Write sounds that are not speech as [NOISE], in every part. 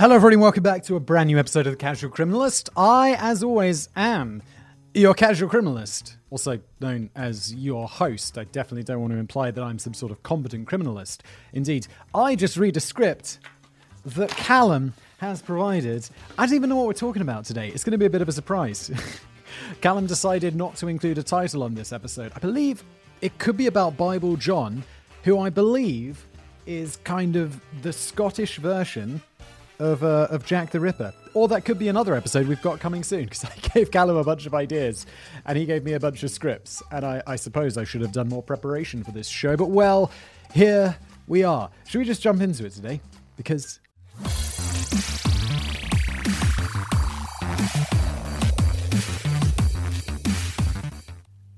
Hello, everybody, welcome back to a brand new episode of The Casual Criminalist. I, as always, am your casual criminalist, also known as your host. I definitely don't want to imply that I'm some sort of competent criminalist. Indeed, I just read a script that Callum has provided. I don't even know what we're talking about today. It's going to be a bit of a surprise. [LAUGHS] Callum decided not to include a title on this episode. I believe it could be about Bible John, who I believe is kind of the Scottish version of, uh, of Jack the Ripper. Or that could be another episode we've got coming soon, because [LAUGHS] I gave Callum a bunch of ideas and he gave me a bunch of scripts. And I, I suppose I should have done more preparation for this show. But well, here we are. Should we just jump into it today? Because.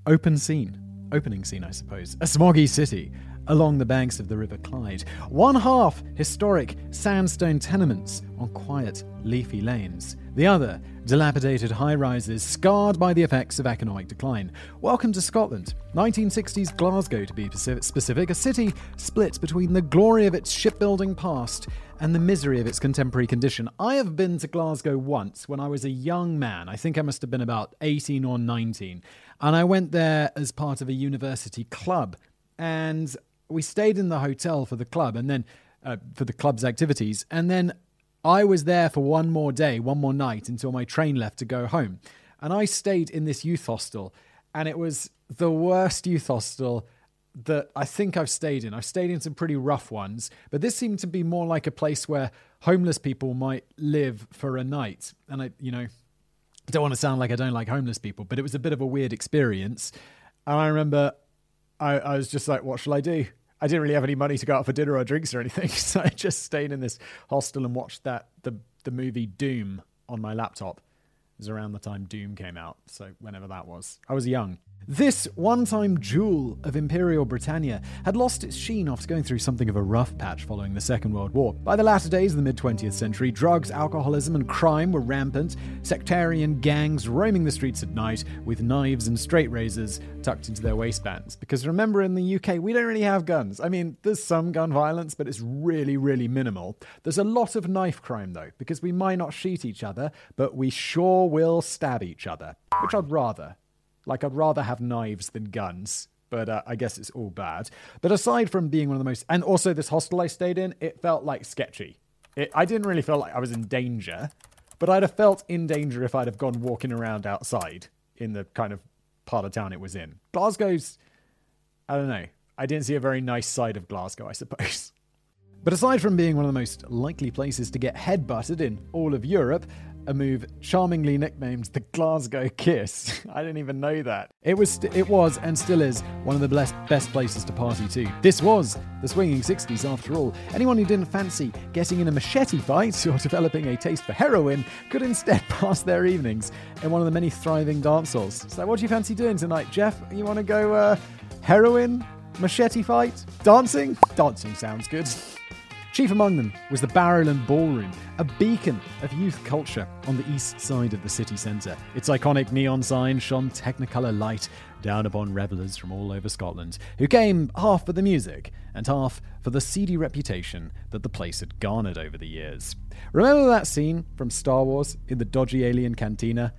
Open scene. Opening scene, I suppose. A smoggy city along the banks of the River Clyde. One half historic sandstone tenements on quiet, leafy lanes. The other, dilapidated high rises scarred by the effects of economic decline. Welcome to Scotland. 1960s Glasgow, to be specific, a city split between the glory of its shipbuilding past and the misery of its contemporary condition. I have been to Glasgow once when I was a young man. I think I must have been about 18 or 19. And I went there as part of a university club. And we stayed in the hotel for the club and then uh, for the club's activities. And then I was there for one more day, one more night until my train left to go home. And I stayed in this youth hostel, and it was the worst youth hostel that I think I've stayed in. I've stayed in some pretty rough ones, but this seemed to be more like a place where homeless people might live for a night. And I, you know, don't want to sound like I don't like homeless people, but it was a bit of a weird experience. And I remember I, I was just like, what shall I do? I didn't really have any money to go out for dinner or drinks or anything, [LAUGHS] so I just stayed in this hostel and watched that the the movie Doom on my laptop. It was around the time Doom came out, so whenever that was. I was young. This one time jewel of Imperial Britannia had lost its sheen after going through something of a rough patch following the Second World War. By the latter days of the mid 20th century, drugs, alcoholism, and crime were rampant, sectarian gangs roaming the streets at night with knives and straight razors tucked into their waistbands. Because remember, in the UK, we don't really have guns. I mean, there's some gun violence, but it's really, really minimal. There's a lot of knife crime, though, because we might not shoot each other, but we sure will stab each other, which I'd rather. Like, I'd rather have knives than guns, but uh, I guess it's all bad. But aside from being one of the most, and also this hostel I stayed in, it felt like sketchy. It, I didn't really feel like I was in danger, but I'd have felt in danger if I'd have gone walking around outside in the kind of part of town it was in. Glasgow's, I don't know. I didn't see a very nice side of Glasgow, I suppose. [LAUGHS] But aside from being one of the most likely places to get headbutted in all of Europe, a move charmingly nicknamed the Glasgow Kiss. [LAUGHS] I didn't even know that. It was, st- it was, and still is one of the best, best places to party to. This was the swinging 60s, after all. Anyone who didn't fancy getting in a machete fight [LAUGHS] or developing a taste for heroin could instead [LAUGHS] pass their evenings in one of the many thriving dance halls. So, what do you fancy doing tonight, Jeff? You want to go uh, heroin, machete fight, dancing? Dancing sounds good. Chief among them was the Barrowland Ballroom, a beacon of youth culture on the east side of the city centre. Its iconic neon sign shone technicolor light down upon revellers from all over Scotland, who came half for the music and half for the seedy reputation that the place had garnered over the years. Remember that scene from Star Wars in the dodgy alien cantina?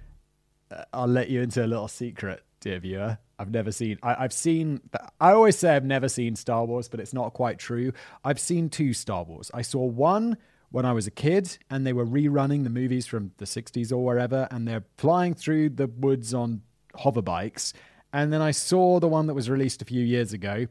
Uh, I'll let you into a little secret, dear viewer. I've never seen. I, have seen. I always say I've never seen Star Wars, but it's not quite true. I've seen two Star Wars. I saw one when I was a kid, and they were rerunning the movies from the '60s or wherever, and they're flying through the woods on hover bikes. And then I saw the one that was released a few years ago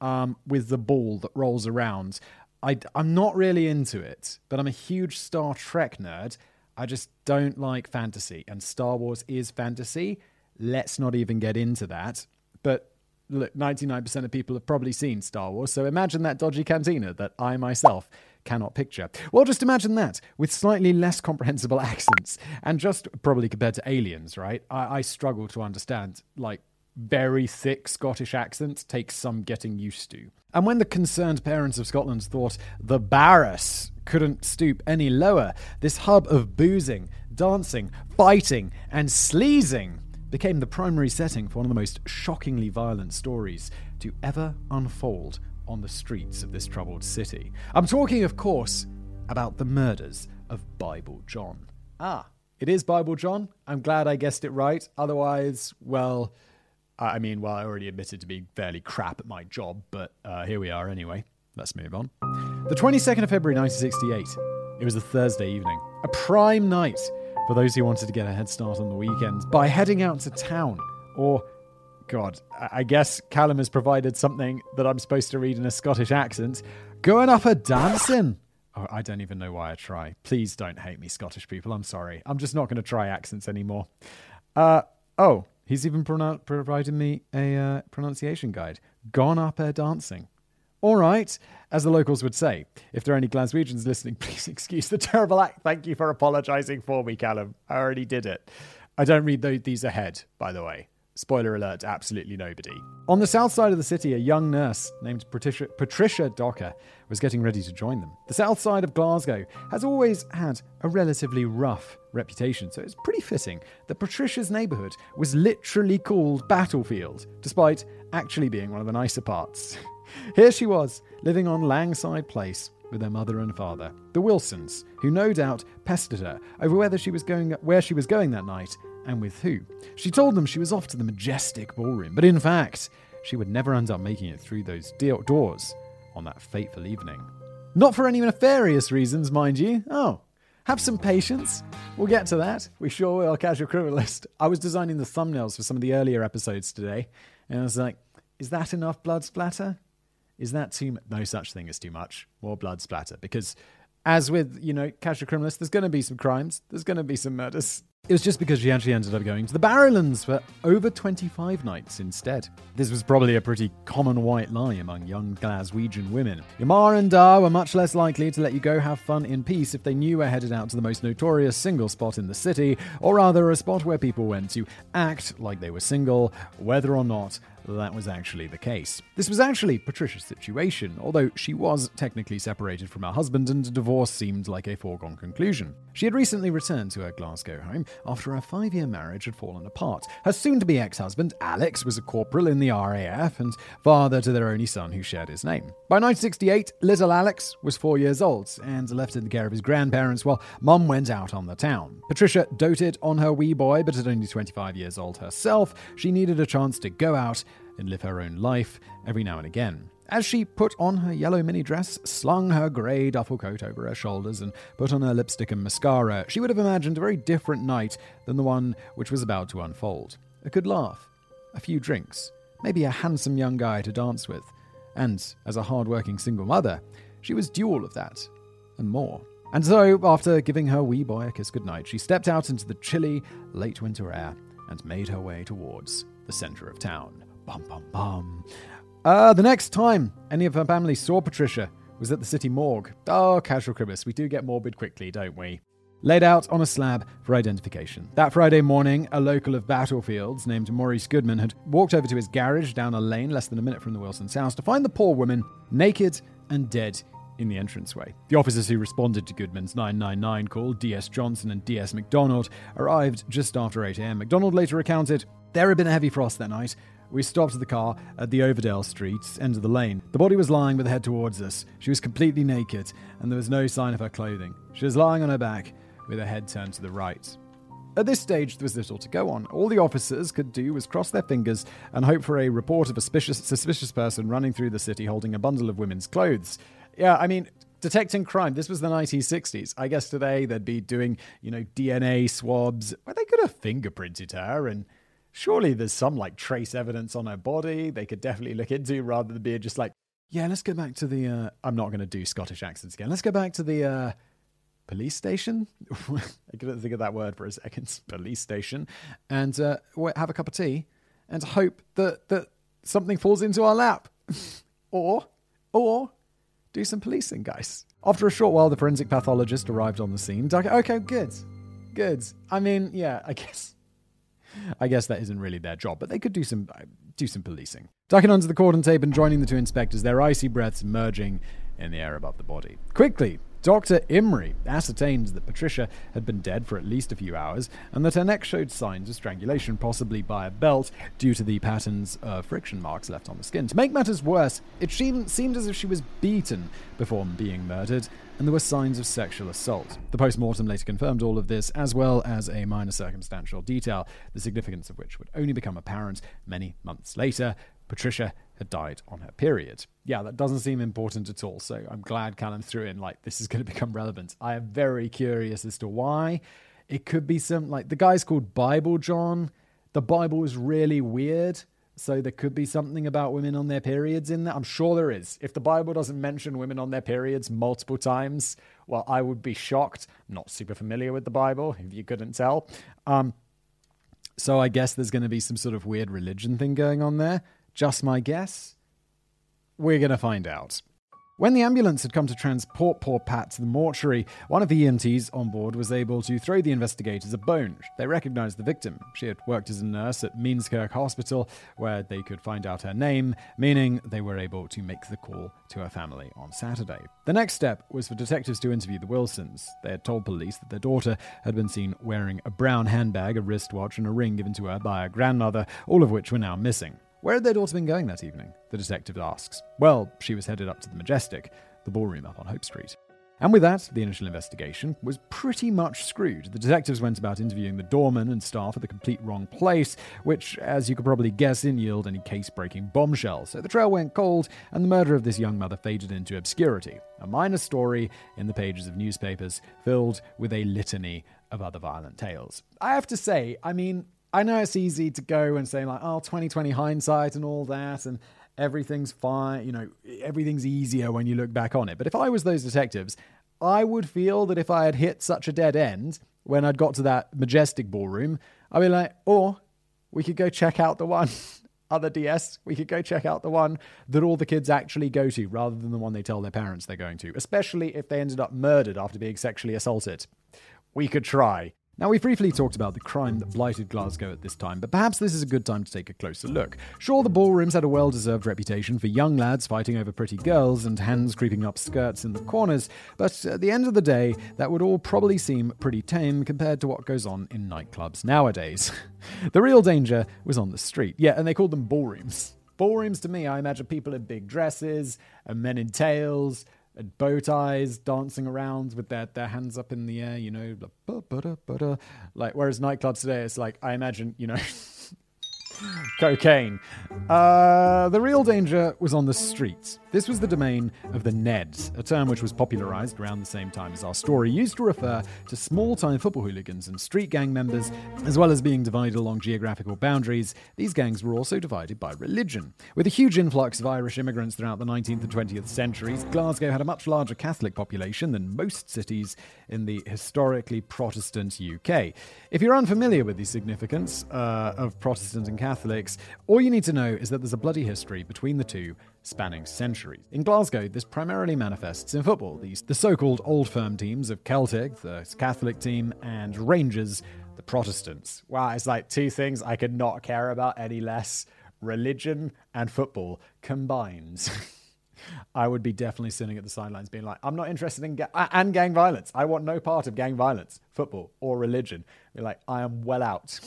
um, with the ball that rolls around. I, I'm not really into it, but I'm a huge Star Trek nerd. I just don't like fantasy, and Star Wars is fantasy Let's not even get into that. But look, 99% of people have probably seen Star Wars, so imagine that dodgy cantina that I myself cannot picture. Well, just imagine that with slightly less comprehensible [LAUGHS] accents and just probably compared to aliens, right? I, I struggle to understand, like, very thick Scottish accents takes some getting used to. And when the concerned parents of Scotland thought the Barras couldn't stoop any lower, this hub of boozing, dancing, fighting, and sleazing became the primary setting for one of the most shockingly violent stories to ever unfold on the streets of this troubled city. I'm talking, of course, about the murders of Bible John. Ah, it is Bible John. I'm glad I guessed it right. Otherwise, well, I mean, well, I already admitted to being fairly crap at my job, but uh, here we are anyway. Let's move on. The 22nd of February 1968. It was a Thursday evening, a prime night for those who wanted to get a head start on the weekends by heading out to town. Or, God, I guess Callum has provided something that I'm supposed to read in a Scottish accent. Going up a dancing. Oh, I don't even know why I try. Please don't hate me, Scottish people. I'm sorry. I'm just not going to try accents anymore. Uh, oh, he's even provided me a uh, pronunciation guide. Gone up air dancing. All right, as the locals would say. If there are any Glaswegians listening, [LAUGHS] please excuse the terrible act. Thank you for apologising for me, Callum. I already did it. I don't read these ahead, by the way. Spoiler alert, absolutely nobody. On the south side of the city, a young nurse named Patricia, Patricia Docker was getting ready to join them. The south side of Glasgow has always had a relatively rough reputation, so it's pretty fitting that Patricia's neighbourhood was literally called Battlefield, despite actually being one of the nicer parts. [LAUGHS] Here she was, living on Langside Place with her mother and father, the Wilsons, who no doubt pestered her over whether she was going where she was going that night and with who. She told them she was off to the majestic ballroom, but in fact, she would never end up making it through those doors on that fateful evening. Not for any nefarious reasons, mind you. Oh, have some patience. We'll get to that. We sure will, Casual Criminalist. I was designing the thumbnails for some of the earlier episodes today, and I was like, is that enough blood splatter? Is that too much? No such thing as too much. More blood splatter. Because, as with, you know, Casual Criminalist, there's going to be some crimes, there's going to be some murders. It was just because she actually ended up going to the Barrowlands for over 25 nights instead. This was probably a pretty common white lie among young Glaswegian women. Ma and da were much less likely to let you go have fun in peace if they knew you were headed out to the most notorious single spot in the city, or rather a spot where people went to act like they were single, whether or not that was actually the case. This was actually Patricia's situation, although she was technically separated from her husband and divorce seemed like a foregone conclusion. She had recently returned to her Glasgow home after her five year marriage had fallen apart. Her soon to be ex husband, Alex, was a corporal in the RAF and father to their only son who shared his name. By 1968, little Alex was four years old and left in the care of his grandparents while mum went out on the town. Patricia doted on her wee boy, but at only 25 years old herself, she needed a chance to go out and live her own life every now and again. As she put on her yellow mini dress, slung her grey duffel coat over her shoulders, and put on her lipstick and mascara, she would have imagined a very different night than the one which was about to unfold. A good laugh, a few drinks, maybe a handsome young guy to dance with, and as a hard working single mother, she was due all of that, and more. And so, after giving her wee boy a kiss goodnight, she stepped out into the chilly, late winter air and made her way towards the centre of town. Bum, bum, bum. Uh, the next time any of her family saw Patricia was at the city morgue. Oh, casual cribbers, we do get morbid quickly, don't we? Laid out on a slab for identification. That Friday morning, a local of Battlefields named Maurice Goodman had walked over to his garage down a lane less than a minute from the Wilson's house to find the poor woman naked and dead in the entranceway. The officers who responded to Goodman's 999 call, DS Johnson and DS McDonald, arrived just after 8 am. McDonald later recounted there had been a heavy frost that night, we stopped the car at the Overdale Street end of the lane. The body was lying with her head towards us. She was completely naked, and there was no sign of her clothing. She was lying on her back, with her head turned to the right. At this stage, there was little to go on. All the officers could do was cross their fingers and hope for a report of a suspicious, suspicious person running through the city holding a bundle of women's clothes. Yeah, I mean, detecting crime. This was the 1960s. I guess today they'd be doing, you know, DNA swabs. Well, they could have fingerprinted her and surely there's some like trace evidence on her body they could definitely look into rather than being just like, yeah, let's go back to the. Uh, I'm not going to do Scottish accents again. Let's go back to the uh, police station. [LAUGHS] I couldn't think of that word for a second. [LAUGHS] Police station, and uh, have a cup of tea, and hope that that something falls into our lap, [LAUGHS] or or do some policing, guys. After a short while, the forensic pathologist arrived on the scene. Okay, good, good. I mean, yeah, I guess I guess that isn't really their job, but they could do some uh, do some policing. Ducking onto the cordon tape and joining the two inspectors, their icy breaths merging in the air above the body. Quickly, Dr. Imrie ascertained that Patricia had been dead for at least a few hours and that her neck showed signs of strangulation, possibly by a belt, due to the patterns of friction marks left on the skin. To make matters worse, it seemed as if she was beaten before being murdered, and there were signs of sexual assault. The post mortem later confirmed all of this, as well as a minor circumstantial detail, the significance of which would only become apparent many months later. Patricia had died on her period. Yeah, that doesn't seem important at all. So I'm glad Callum threw in like this is going [LAUGHS] to become relevant. I am very curious as to why. It could be some like the guy's called Bible John. The Bible is really weird. So there could be something about women on their periods in there. I'm sure there is. If the Bible doesn't mention women on their periods multiple times, well, I would be shocked. I'm not super familiar with the Bible, if you couldn't tell. Um, so I guess there's going to be some sort of weird religion thing going on there. Just my guess? We're going to find out. When the ambulance had come to transport poor Pat to the mortuary, one of the EMTs on board was able to throw the investigators a bone. They recognized the victim. She had worked as a nurse at Mearnskirk Hospital, where they could find out her name, meaning they were able to make the call to her family on Saturday. The next step was for detectives to interview the Wilsons. They had told police that their daughter had been seen wearing a brown handbag, a wristwatch, and a ring given to her by her grandmother, all of which were now missing. Where had their daughter been going that evening? The detective asks. Well, she was headed up to the Majestic, the ballroom up on Hope Street. And with that, the initial investigation was pretty much screwed. The detectives went about interviewing the doorman and staff at the complete wrong place, which, as you could probably guess, didn't yield any case breaking bombshells. So the trail went cold, and the murder of this young mother faded into obscurity. A minor story in the pages of newspapers filled with a litany of other violent tales. I have to say, I mean, I know it's easy to go and say like, oh, 2020 hindsight and all that, and everything's fine. You know, everything's easier when you look back on it. But if I was those detectives, I would feel that if I had hit such a dead end when I'd got to that majestic ballroom, I'd be like, or we could go check out the one. [LAUGHS] Other DS, we could go check out the one that all the kids actually go to rather than the one they tell their parents they're going to, especially if they ended up murdered after being sexually assaulted. We could try. Now, we've briefly talked about the crime that blighted Glasgow at this time, but perhaps this is a good time to take a closer look. Sure, the ballrooms had a well deserved reputation for young lads fighting over pretty girls and hands creeping up skirts in the corners, but at the end of the day, that would all probably seem pretty tame compared to what goes on in nightclubs nowadays. [LAUGHS] the real danger was on the street. Yeah, and they called them ballrooms. Ballrooms to me, I imagine people in big dresses and men in tails bow ties dancing around with their, their hands up in the air, you know, like, like whereas nightclubs today, it's like, I imagine, you know, [LAUGHS] Cocaine. Uh, the real danger was on the streets. This was the domain of the Neds, a term which was popularized around the same time as our story, used to refer to small time football hooligans and street gang members, as well as being divided along geographical boundaries. These gangs were also divided by religion. With a huge influx of Irish immigrants throughout the 19th and 20th centuries, Glasgow had a much larger Catholic population than most cities in the historically Protestant UK. If you're unfamiliar with the significance uh, of Protestant and Catholics, all you need to know is that there's a bloody history between the two spanning centuries. In Glasgow, this primarily manifests in football. These, the so called old firm teams of Celtic, the Catholic team, and Rangers, the Protestants. Wow, it's like two things I could not care about any less religion and football combined. [LAUGHS] I would be definitely sitting at the sidelines being like, I'm not interested in ga- and gang violence. I want no part of gang violence, football, or religion. Be like, I am well out.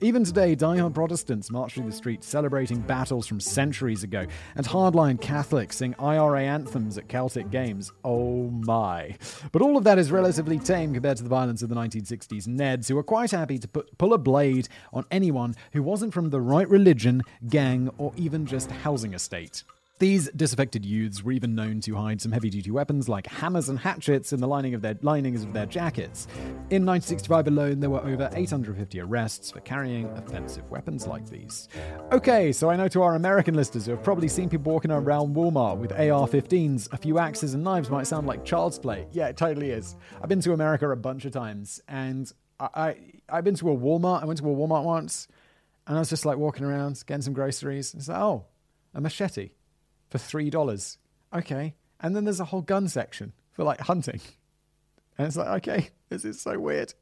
Even today, die-hard Protestants march through the streets celebrating battles from centuries ago, and hardline Catholics sing IRA anthems at Celtic games. Oh my. But all of that is relatively tame compared to the violence of the 1960s Neds, who were quite happy to put, pull a blade on anyone who wasn't from the right religion, gang, or even just housing estate. These disaffected youths were even known to hide some heavy duty weapons like hammers and hatchets in the lining of their linings of their jackets. In 1965 alone, there were over 850 arrests for carrying offensive weapons like these. Okay, so I know to our American listeners who have probably seen people walking around Walmart with AR 15s, a few axes and knives might sound like child's play. Yeah, it totally is. I've been to America a bunch of times, and I, I, I've been to a Walmart. I went to a Walmart once, and I was just like walking around, getting some groceries. And It's like, oh, a machete for $3. Okay. And then there's a whole gun section for like hunting. And it's like, okay, this is so weird.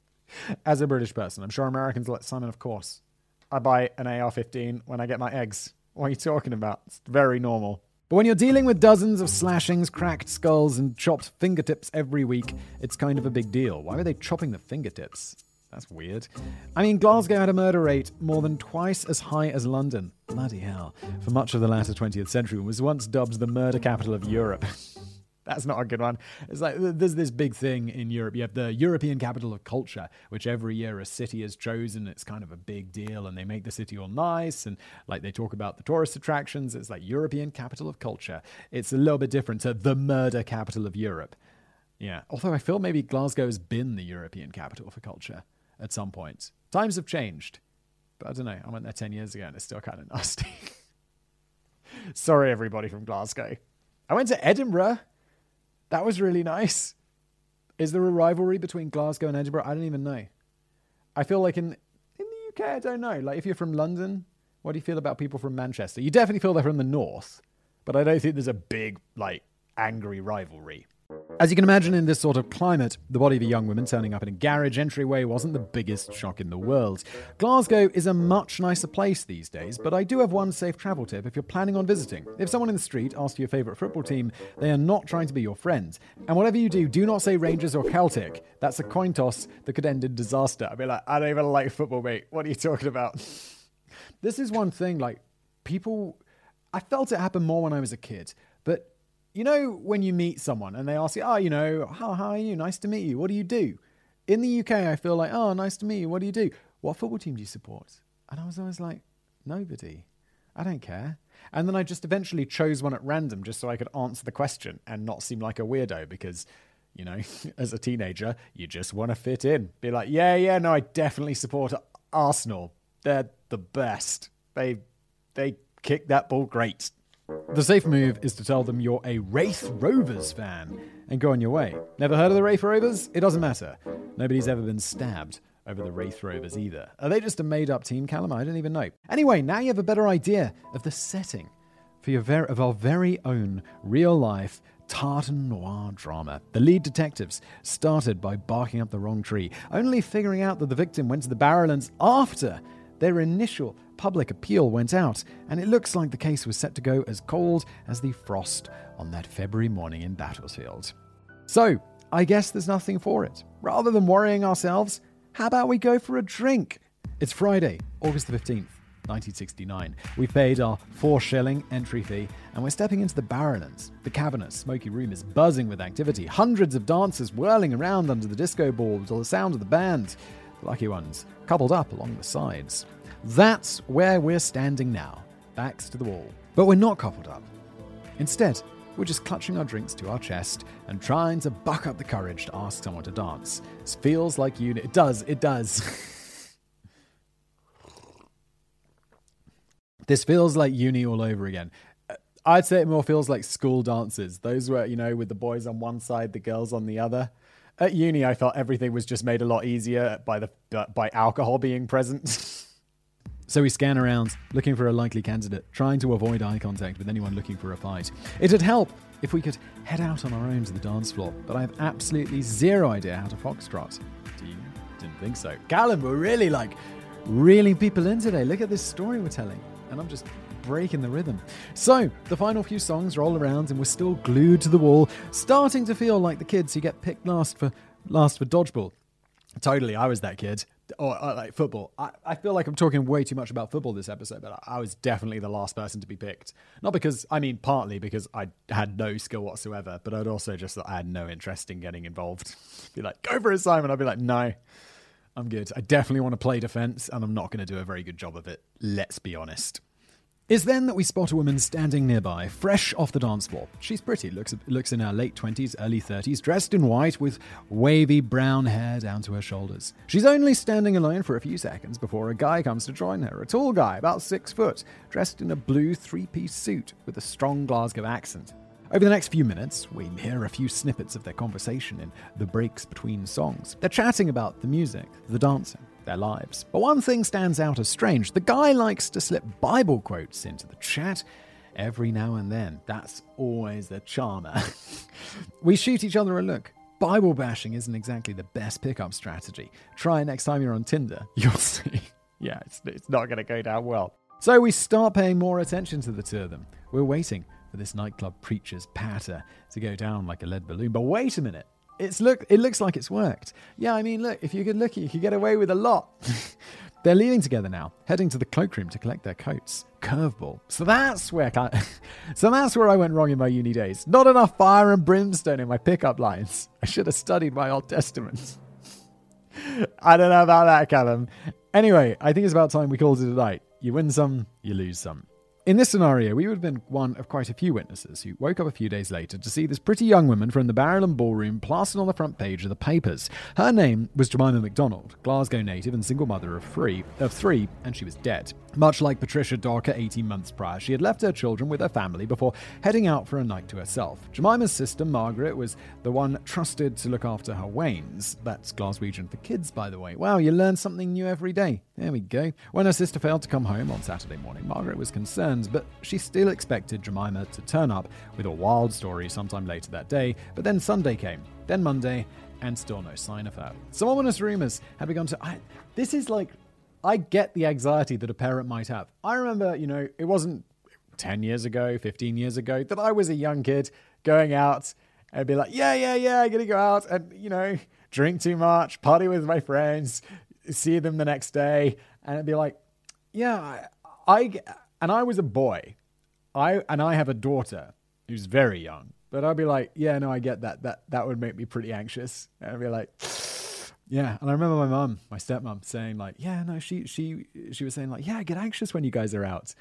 As a British person, I'm sure Americans like Simon, of course. I buy an AR 15 when I get my eggs. What are you talking about? It's very normal. But when you're dealing with dozens of slashings, cracked skulls, and chopped fingertips every week, it's kind of a big deal. Why were they chopping the fingertips? That's weird. I mean, Glasgow had a murder rate more than twice as high as London. Bloody hell. For much of the latter 20th century, was once dubbed the murder capital of Europe. [LAUGHS] That's not a good one. It's like there's this big thing in Europe. You have the European capital of culture, which every year a city is chosen. It's kind of a big deal, and they make the city all nice. And like they talk about the tourist attractions. It's like European capital of culture. It's a little bit different to the murder capital of Europe. Yeah. Although I feel maybe Glasgow has been the European capital for culture at some point. Times have changed. But I don't know. I went there 10 years ago and it's still kind of nasty. [LAUGHS] Sorry, everybody from Glasgow. I went to Edinburgh. That was really nice. Is there a rivalry between Glasgow and Edinburgh? I don't even know. I feel like in in the UK, I don't know. Like if you're from London, what do you feel about people from Manchester? You definitely feel they're from the north, but I don't think there's a big like angry rivalry. As you can imagine, in this sort of climate, the body of a young woman turning up in a garage entryway wasn't the biggest shock in the world. Glasgow is a much nicer place these days, but I do have one safe travel tip if you're planning on visiting. If someone in the street asks you your favourite football team, they are not trying to be your friend. And whatever you do, do not say Rangers or Celtic. That's a coin toss that could end in disaster. I'd be like, I don't even like football, mate. What are you talking about? this is one thing, like, people. I felt it happen more when I was a kid, but you know, when you meet someone and they ask you, oh, you know, how, how are you? Nice to meet you. What do you do? In the UK, I feel like, oh, nice to meet you. What do you do? What football team do you support? And I was always like, nobody. I don't care. And then I just eventually chose one at random just so I could answer the question and not seem like a weirdo because, you know, [LAUGHS] as a teenager, you just want to fit in. Be like, yeah, yeah, no, I definitely support Arsenal. They're the best. They they kick that ball great. The safe move is to tell them you're a Raith Rovers fan and go on your way. Never heard of the Raith Rovers? It doesn't matter. Nobody's ever been stabbed over the Raith Rovers either. Are they just a made up team, Callum? I don't even know. Anyway, now you have a better idea of the setting for your ver- of our very own real life tartan noir drama. The lead detectives started by barking up the wrong tree, only figuring out that the victim went to the Barrowlands after their initial public appeal went out, and it looks like the case was set to go as cold as the frost on that February morning in Battlefield. So, I guess there's nothing for it. Rather than worrying ourselves, how about we go for a drink? It's Friday, August the 15th. 1969. We've paid our four shilling entry fee and we're stepping into the Barrowlands. The cavernous, smoky room is buzzing with activity. Hundreds of dancers whirling around under the disco ball to the sound of the band lucky ones, coupled up along the sides. That's where we're standing now, backs to the wall. But we're not coupled up. Instead, we're just clutching our drinks to our chest and trying to buck up the courage to ask someone to dance. This feels like uni. It does, it does. [LAUGHS] this feels like uni all over again. Uh, I'd say it more feels like school dances. Those were, you know, with the boys on one side, the girls on the other. At uni, I felt everything was just made a lot easier by the by alcohol being present. [LAUGHS] so we scan around, looking for a likely candidate, trying to avoid eye contact with anyone looking for a fight. It'd help if we could head out on our own to the dance floor, but I have absolutely zero idea how to foxtrot. Do you? Didn't think so. Callum, we're really like reeling people in today. Look at this story we're telling. And I'm just breaking the rhythm. So, the final few songs roll around and we're still glued to the wall, starting to feel like the kids who get picked last for last for dodgeball. Totally, I was that kid. Oh, or, or like football. I, I feel like I'm talking way too much about football this episode, but I, I was definitely the last person to be picked. Not because, I mean, partly because I had no skill whatsoever, but I'd also just I had no interest in getting involved. [LAUGHS] be like, go for it, Simon. I'd be like, no, I'm good. I definitely want to play defense, and I'm not going to do a very good job of it. Let's be honest. It's then that we spot a woman standing nearby, fresh off the dance floor. She's pretty, looks, looks in her late 20s, early 30s, dressed in white with wavy brown hair down to her shoulders. She's only standing alone for a few seconds before a guy comes to join her, a tall guy, about six foot, dressed in a blue three piece suit with a strong Glasgow accent. Over the next few minutes, we hear a few snippets of their conversation in the breaks between songs. They're chatting about the music, the dancing, their lives. But one thing stands out as strange the guy likes to slip Bible quotes into the chat every now and then. That's always the charmer. [LAUGHS] we shoot each other a look. Bible bashing isn't exactly the best pickup strategy. Try it next time you're on Tinder. [LAUGHS] You'll see. yeah, it's, it's not going to go down well. So we start paying more attention to the two of them. We're waiting for this nightclub preacher's patter to go down like a lead balloon. But wait a minute. It's look it looks like it's worked. Yeah, I mean look, if you could look you could get away with a lot. [LAUGHS] They're leaving together now, heading to the cloakroom to collect their coats. Curveball. So that's where I, [LAUGHS] so that's where I went wrong in my uni days. Not enough fire and brimstone in my pickup lines. [LAUGHS] I should have studied my Old Testament. I don't know about that, Callum. Anyway, I think it's about time we called it a night. You win some, you lose some. In this scenario, we would have been one of quite a few witnesses who woke up a few days later to see this pretty young woman from the Barrowland Ballroom plastered on the front page of the papers. Her name was Jemima McDonald, Glasgow native and single mother of three, of three, and she was dead. Much like Patricia Docker 18 months prior, she had left her children with her family before heading out for a night to herself. Jemima's sister, Margaret, was the one trusted to look after her wains. That's Glaswegian for kids, by the way. Wow, you learn something new every day. There we go. When her sister failed to come home on Saturday morning, Margaret was concerned but she still expected Jemima to turn up with a wild story sometime later that day. But then Sunday came, then Monday, and still no sign of her. Some ominous rumors had begun to. I, this is like. I get the anxiety that a parent might have. I remember, you know, it wasn't 10 years ago, 15 years ago, that I was a young kid going out and be like, yeah, yeah, yeah, I'm going to go out and, you know, drink too much, party with my friends, see them the next day. And I'd be like, yeah, I, I and I was a boy, I and I have a daughter who's very young. But I'd be like, yeah, no, I get that. That that would make me pretty anxious. And I'd be like, [SIGHS] yeah. And I remember my mum, my stepmom, saying like, yeah, no, she she she was saying like, yeah, get anxious when you guys are out.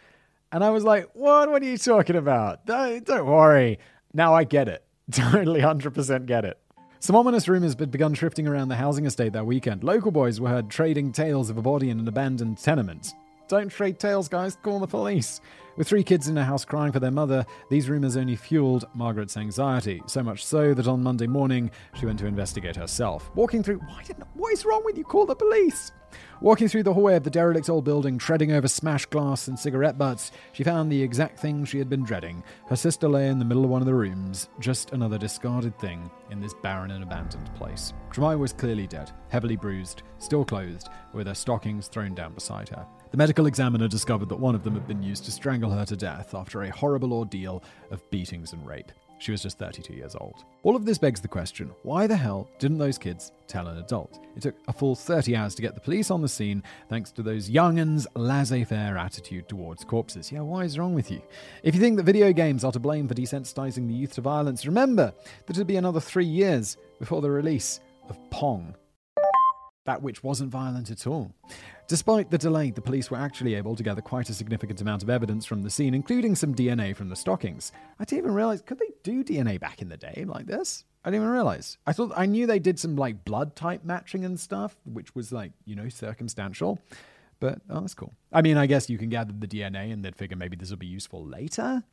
And I was like, what? What are you talking about? Don't, don't worry. Now I get it. [LAUGHS] Totally, hundred percent get it. Some ominous rumours had begun drifting around the housing estate that weekend. Local boys were heard trading tales of a body in an abandoned tenement. Don't trade tales, guys. Call the police. With three kids in the house crying for their mother, these rumours only fueled Margaret's anxiety. So much so that on Monday morning, she went to investigate herself. Walking through, why didn't, what is wrong with you? Call the police. Walking through the hallway of the derelict old building, treading over smashed glass and cigarette butts, she found the exact thing she had been dreading. Her sister lay in the middle of one of the rooms, just another discarded thing in this barren and abandoned place. Jemima was clearly dead, heavily bruised, still clothed, with her stockings thrown down beside her. The medical examiner discovered that one of them had been used to strangle her to death after a horrible ordeal of beatings and rape. She was just 32 years old. All of this begs the question why the hell didn't those kids tell an adult? It took a full 30 hours to get the police on the scene thanks to those young'uns' laissez faire attitude towards corpses. Yeah, why is wrong with you? If you think that video games are to blame for desensitizing the youth to violence, remember that it'd be another three years before the release of Pong. That which wasn't violent at all. Despite the delay, the police were actually able to gather quite a significant amount of evidence from the scene, including some DNA from the stockings. I didn't even realize, could they do DNA back in the day like this? I didn't even realize. I thought I knew they did some like blood type matching and stuff, which was like, you know, circumstantial. But oh, that's cool. I mean, I guess you can gather the DNA and they'd figure maybe this will be useful later.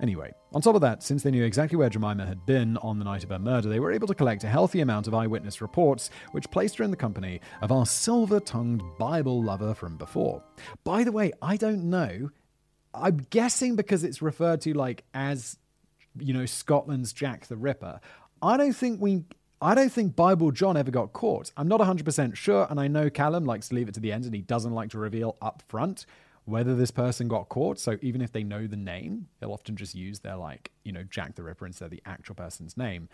Anyway, on top of that, since they knew exactly where Jemima had been on the night of her murder, they were able to collect a healthy amount of eyewitness reports, which placed her in the company of our silver tongued Bible lover from before. By the way, I don't know. I'm guessing because it's referred to like as, you know, Scotland's Jack the Ripper. I don't think we I don't think Bible John ever got caught. I'm not 100% sure, and I know Callum likes to leave it to the end and he doesn't like to reveal up front whether this person got caught. So even if they know the name, they'll often just use their like, you know, Jack the Ripper instead of the actual person's name.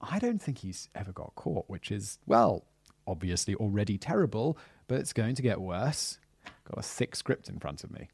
I don't think he's ever got caught, which is, well, obviously already terrible, but it's going to get worse. Got a thick script in front of me.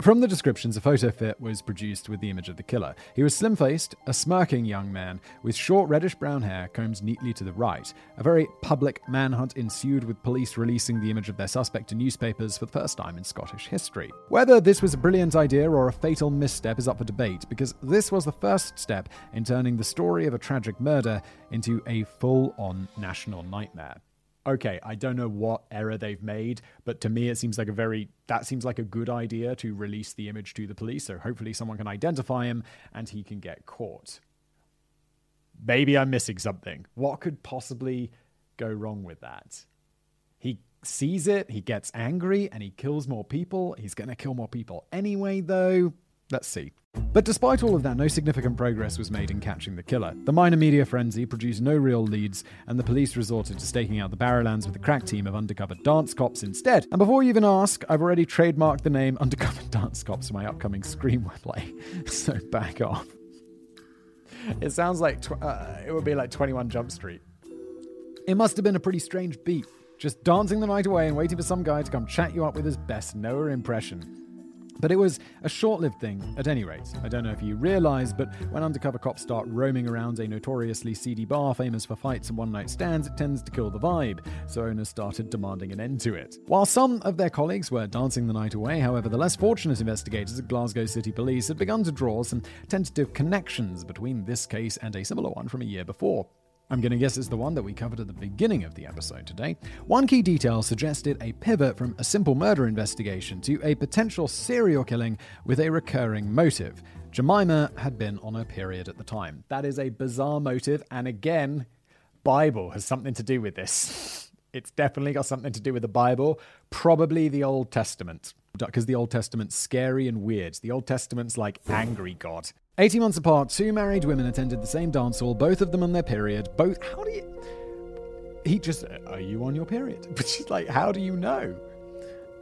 From the descriptions, a photo fit was produced with the image of the killer. He was slim faced, a smirking young man with short reddish brown hair combed neatly to the right. A very public manhunt ensued, with police releasing the image of their suspect to newspapers for the first time in Scottish history. Whether this was a brilliant idea or a fatal misstep is up for debate, because this was the first step in turning the story of a tragic murder into a full on national nightmare okay, I don't know what error they've made, but to me it seems like a very that seems like a good idea to release the image to the police. So hopefully someone can identify him and he can get caught. Maybe I'm missing something. What could possibly go wrong with that? He sees it, he gets angry, and he kills more people. He's going to kill more people anyway, though. Let's see. But despite all of that, no significant progress was made in catching the killer. The minor media frenzy produced no real leads, and the police resorted to staking out the Barrowlands with a crack team of undercover dance cops instead. And before you even ask, I've already trademarked the name Undercover [LAUGHS] Dance Cops for my upcoming screenplay, [LAUGHS] so back off. It sounds like tw- uh, it would be like 21 Jump Street. It must have been a pretty strange beat, just dancing the night away and waiting for some guy to come chat you up with his best Noah impression. But it was a short lived thing, at any rate. I don't know if you realise, but when undercover cops start roaming around a notoriously seedy bar famous for fights and one night stands, it tends to kill the vibe, so owners started demanding an end to it. While some of their colleagues were dancing the night away, however, the less fortunate investigators at Glasgow City Police had begun to draw some tentative connections between this case and a similar one from a year before. I'm going to guess it's the one that we covered at the beginning of the episode today. One key detail suggested a pivot from a simple murder investigation to a potential serial killing with a recurring motive. Jemima had been on her period at the time. That is a bizarre motive, and again, Bible has something to do with this. [LAUGHS] It's definitely got something to do with the Bible, probably the Old Testament. Because the Old Testament's scary and weird. The Old Testament's like angry God. 18 months apart, two married women attended the same dance hall, both of them on their period. Both. How do you. He just. Are you on your period? [LAUGHS] But she's like, how do you know?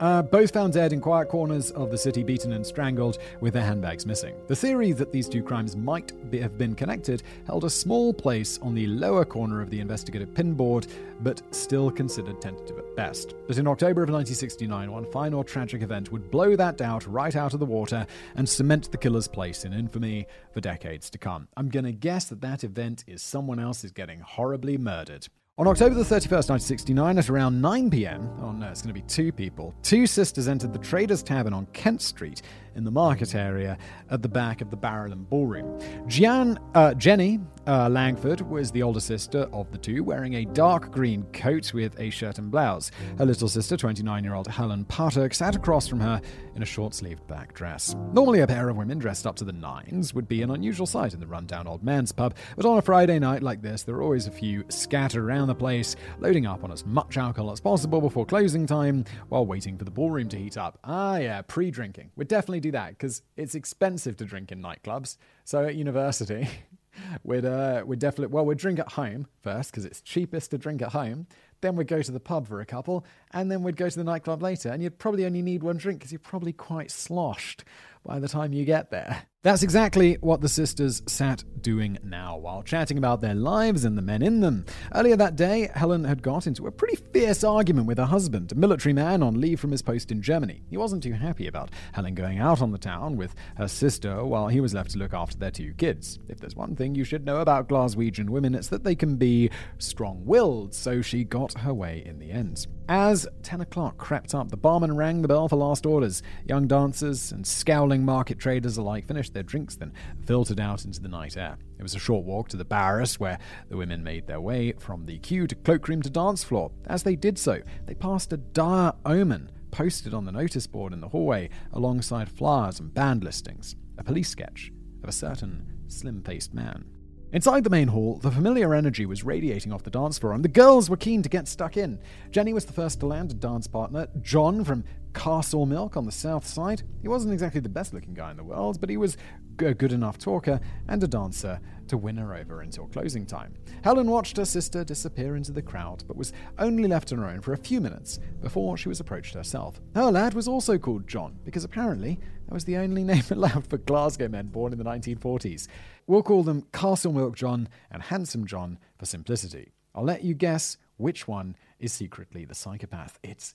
Uh, both found dead in quiet corners of the city, beaten and strangled, with their handbags missing. The theory that these two crimes might be, have been connected held a small place on the lower corner of the investigative pinboard, but still considered tentative at best. But in October of 1969, one final tragic event would blow that doubt right out of the water and cement the killer's place in infamy for decades to come. I'm gonna guess that that event is someone else is getting horribly murdered. On October the 31st, 1969, at around 9 pm, oh uh, no, it's going to be two people, two sisters entered the Traders Tavern on Kent Street in the market area at the back of the Barrel Barrowland Ballroom. Gian, uh, Jenny uh, Langford was the older sister of the two, wearing a dark green coat with a shirt and blouse. Her little sister, 29 year old Helen Puttock, sat across from her in a short sleeved black dress. Normally, a pair of women dressed up to the nines would be an unusual sight in the rundown old man's pub, but on a Friday night like this, there are always a few scattered around the place, loading up on as much alcohol as possible before closing time while waiting for the ballroom to heat up. Ah, yeah, pre drinking. We'd definitely do that because it's expensive to drink in nightclubs. So at university, [LAUGHS] we'd, uh, we'd definitely, well, we'd drink at home first because it's cheapest to drink at home. Then we'd go to the pub for a couple, and then we'd go to the nightclub later. And you'd probably only need one drink because you're probably quite sloshed by the time you get there. That's exactly what the sisters sat doing now while chatting about their lives and the men in them. Earlier that day, Helen had got into a pretty fierce argument with her husband, a military man on leave from his post in Germany. He wasn't too happy about Helen going out on the town with her sister while he was left to look after their two kids. If there's one thing you should know about Glaswegian women, it's that they can be strong willed, so she got her way in the end. As 10 o'clock crept up, the barman rang the bell for last orders. Young dancers and scowling market traders alike finished their drinks, then filtered out into the night air. It was a short walk to the barras, where the women made their way from the queue to cloakroom to dance floor. As they did so, they passed a dire omen posted on the notice board in the hallway alongside flyers and band listings. A police sketch of a certain slim faced man. Inside the main hall, the familiar energy was radiating off the dance floor, and the girls were keen to get stuck in. Jenny was the first to land a dance partner, John from Castlemilk on the south side. He wasn't exactly the best looking guy in the world, but he was a good enough talker and a dancer to win her over until closing time. Helen watched her sister disappear into the crowd, but was only left on her own for a few minutes before she was approached herself. Her lad was also called John, because apparently that was the only name [LAUGHS] allowed for Glasgow men born in the 1940s. We'll call them Castlemilk John and Handsome John for simplicity. I'll let you guess which one is secretly the psychopath. It's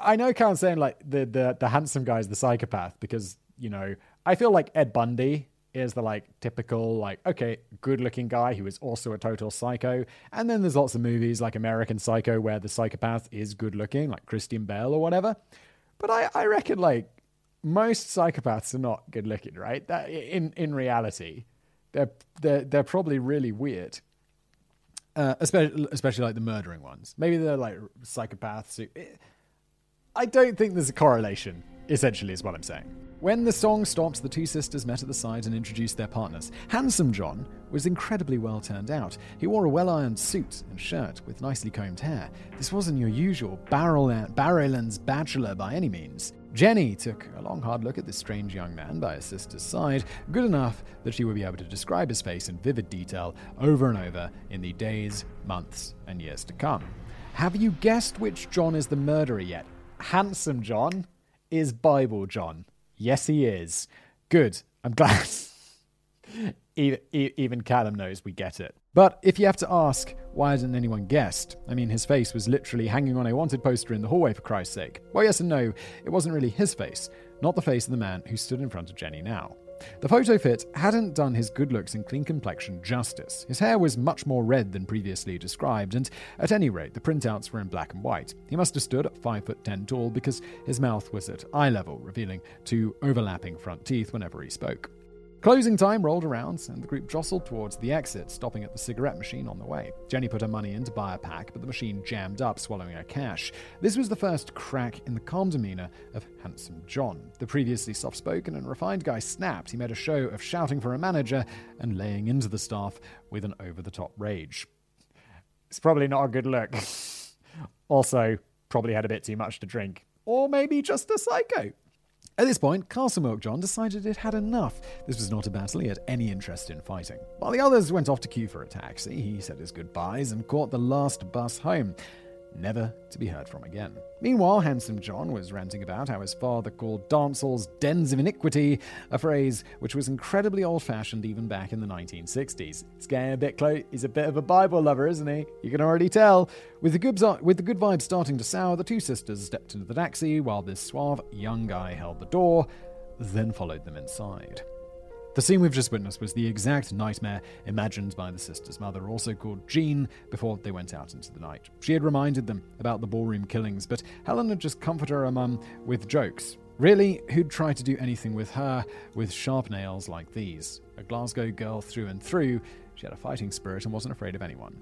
I know Karen's saying like the the the handsome guy is the psychopath because, you know, I feel like Ted Bundy is the like typical like okay good looking guy who is also a total psycho and then there's lots of movies like american psycho where the psychopath is good looking like christian bale or whatever but i i reckon like most psychopaths are not good looking right that in in reality they're they're, they're probably really weird uh, especially especially like the murdering ones maybe they're like psychopaths who, i don't think there's a correlation essentially is what i'm saying when the song stopped, the two sisters met at the side and introduced their partners. Handsome John was incredibly well turned out. He wore a well ironed suit and shirt with nicely combed hair. This wasn't your usual barrel Barrowlands bachelor by any means. Jenny took a long, hard look at this strange young man by her sister's side, good enough that she would be able to describe his face in vivid detail over and over in the days, months, and years to come. Have you guessed which John is the murderer yet? Handsome John is Bible John. Yes, he is. Good. I'm glad. Even, Callum knows we get it. But if you have to ask, why hasn't anyone guessed? I mean, his face was literally hanging on a wanted poster in the hallway, for Christ's sake. Well, yes and no, it wasn't really his face, not the face of the man who stood in front of Jenny now. The photo fit hadn't done his good looks and clean complexion justice. His hair was much more red than previously described, and at any rate, the printouts were in black and white. He must have stood at 5 foot 10 tall because his mouth was at eye level, revealing two overlapping front teeth whenever he spoke. Closing time rolled around, and the group jostled towards the exit, stopping at the cigarette machine on the way. Jenny put her money in to buy a pack, but the machine jammed up, swallowing her cash. This was the first crack in the calm demeanor of Handsome John. The previously soft spoken and refined guy snapped. He made a show of shouting for a manager and laying into the staff with an over the top rage. It's probably not a good look. [LAUGHS] also, probably had a bit too much to drink. Or maybe just a psycho. At this point, Castlemilk John decided it had enough. This was not a battle he had any interest in fighting. While the others went off to queue for a taxi, he said his goodbyes and caught the last bus home never to be heard from again. Meanwhile, Handsome John was ranting about how his father called dancehalls dens of iniquity, a phrase which was incredibly old fashioned even back in the 1960s. It's getting a bit close. He's a bit of a Bible lover, isn't he? You can already tell. With the, good, with the good vibes starting to sour, the two sisters stepped into the taxi while this suave young guy held the door, then followed them inside. The scene we've just witnessed was the exact nightmare imagined by the sister's mother, also called Jean, before they went out into the night. She had reminded them about the ballroom killings, but Helen had just comforted her mum with jokes. Really, who'd try to do anything with her with sharp nails like these? A Glasgow girl through and through, she had a fighting spirit and wasn't afraid of anyone.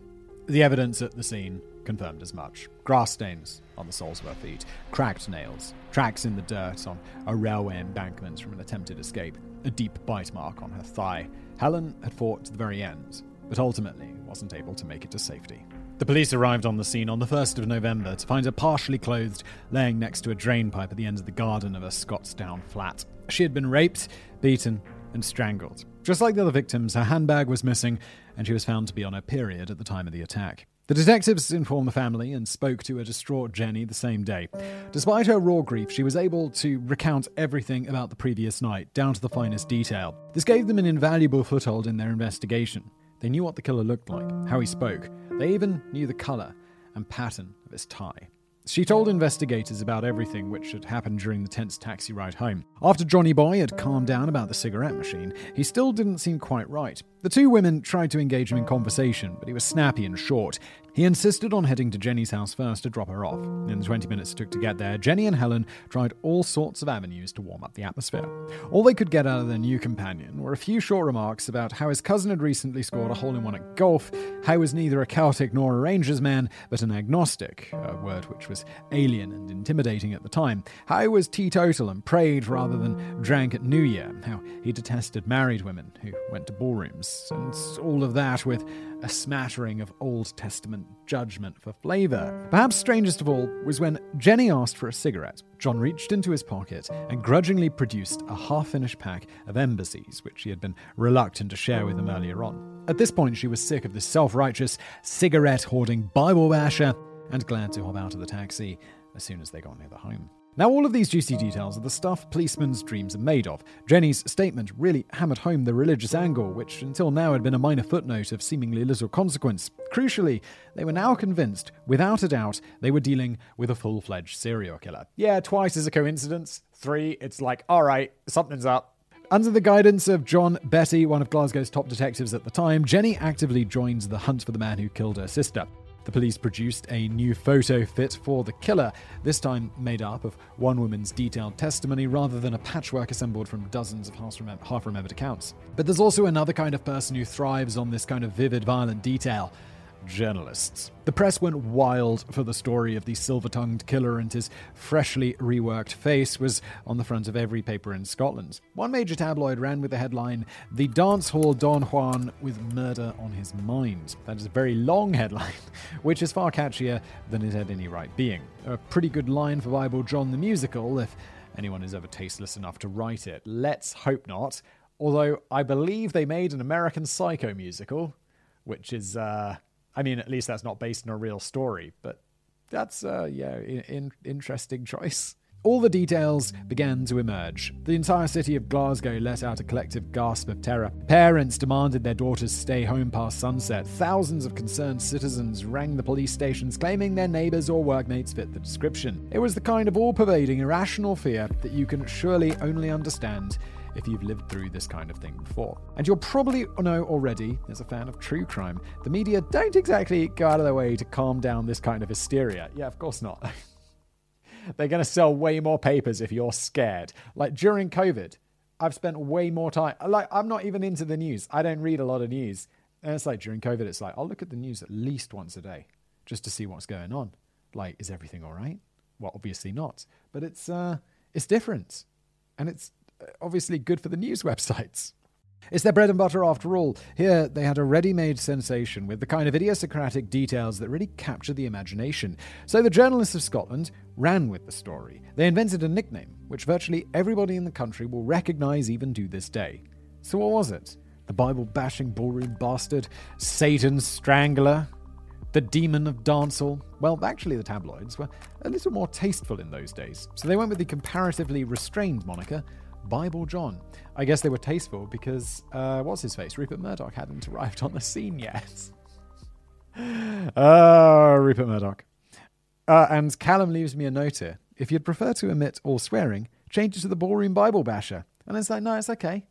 The evidence at the scene confirmed as much. Grass stains on the soles of her feet, cracked nails, tracks in the dirt on a railway embankment from an attempted escape, a deep bite mark on her thigh. Helen had fought to the very end, but ultimately wasn't able to make it to safety. The police arrived on the scene on the 1st of November to find her partially clothed, laying next to a drain pipe at the end of the garden of a Scotstoun flat. She had been raped, beaten, and strangled. Just like the other victims, her handbag was missing, and she was found to be on her period at the time of the attack. The detectives informed the family and spoke to a distraught Jenny the same day. Despite her raw grief, she was able to recount everything about the previous night, down to the finest detail. This gave them an invaluable foothold in their investigation. They knew what the killer looked like, how he spoke. They even knew the colour and pattern of his tie. She told investigators about everything which had happened during the tense taxi ride home. After Johnny Boy had calmed down about the cigarette machine, he still didn't seem quite right. The two women tried to engage him in conversation, but he was snappy and short. He insisted on heading to Jenny's house first to drop her off. In the 20 minutes it took to get there, Jenny and Helen tried all sorts of avenues to warm up the atmosphere. All they could get out of their new companion were a few short remarks about how his cousin had recently scored a hole in one at golf, how he was neither a Celtic nor a Rangers man, but an agnostic, a word which was alien and intimidating at the time, how he was teetotal and prayed rather than drank at New Year, how he detested married women who went to ballrooms, and all of that with a smattering of Old Testament judgment for flavour. Perhaps strangest of all was when Jenny asked for a cigarette. John reached into his pocket and grudgingly produced a half finished pack of embassies, which he had been reluctant to share with them earlier on. At this point, she was sick of this self righteous, cigarette hoarding Bible basher and glad to hop out of the taxi as soon as they got near the home. Now, all of these juicy details are the stuff policemen's dreams are made of. Jenny's statement really hammered home the religious angle, which until now had been a minor footnote of seemingly little consequence. Crucially, they were now convinced, without a doubt, they were dealing with a full fledged serial killer. Yeah, twice is a coincidence. Three, it's like, alright, something's up. Under the guidance of John Betty, one of Glasgow's top detectives at the time, Jenny actively joins the hunt for the man who killed her sister. The police produced a new photo fit for the killer, this time made up of one woman's detailed testimony rather than a patchwork assembled from dozens of half remembered accounts. But there's also another kind of person who thrives on this kind of vivid, violent detail journalists. The press went wild for the story of the silver tongued killer, and his freshly reworked face was on the front of every paper in Scotland. One major tabloid ran with the headline, The Dance Hall Don Juan with Murder on His Mind. That is a very long [LAUGHS] headline, which is far catchier than it had any right being. A pretty good line for Bible John the musical, if anyone is ever tasteless enough to write it. Let's hope not. Although I believe they made an American Psycho musical, which is, uh, I mean, at least that's not based on a real story, but that's, uh, yeah, in, in, interesting choice. All the details began to emerge. The entire city of Glasgow let out a collective gasp of terror. Parents demanded their daughters stay home past sunset. Thousands of concerned citizens rang the police stations claiming their neighbors or workmates fit the description. It was the kind of all pervading, irrational fear that you can surely only understand if you've lived through this kind of thing before. And you'll probably know already, as a fan of true crime, the media don't exactly go out of their way to calm down this kind of hysteria. Yeah, of course not. [LAUGHS] They're going to sell way more papers if you're scared. Like during COVID, I've spent way more time. Like, I'm not even into the news. I don't read a lot of news. And it's like during COVID, it's like, I'll look at the news at least once a day just to see what's going on. Like, is everything all right? Well, obviously not. But it's, uh, it's different. And it's obviously good for the news [LAUGHS] websites. It's their bread and butter after all. Here, they had a ready made sensation with the kind of idiosyncratic details that really capture the imagination. So the journalists of Scotland ran with the story. They invented a nickname, which virtually everybody in the country will recognize even to this day. So what was it? The Bible bashing ballroom bastard? Satan's strangler? The demon of dancehall? Well, actually, the tabloids were a little more tasteful in those days, so they went with the comparatively restrained moniker Bible John. I guess they were tasteful because, uh, what's his face? Rupert Murdoch hadn't arrived on the scene yet. oh, [LAUGHS] Rupert Murdoch. Uh, and Callum leaves me a note here. If you'd prefer to omit all swearing, change it to the ballroom Bible basher. And it's like, no, it's okay.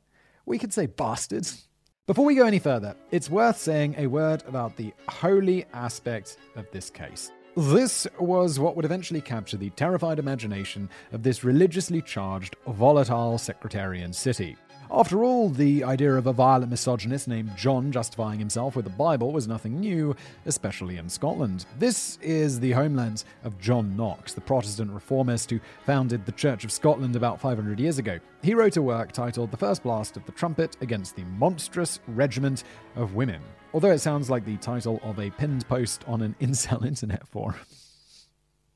We could say bastards. Before we go any further, it's worth saying a word about the holy aspect of this case. This was what would eventually capture the terrified imagination of this religiously charged, volatile sectarian city. After all, the idea of a violent misogynist named John justifying himself with the Bible was nothing new, especially in Scotland. This is the homeland of John Knox, the Protestant reformist who founded the Church of Scotland about 500 years ago. He wrote a work titled The First Blast of the Trumpet Against the Monstrous Regiment of Women, although it sounds like the title of a pinned post on an [LAUGHS] incel internet forum.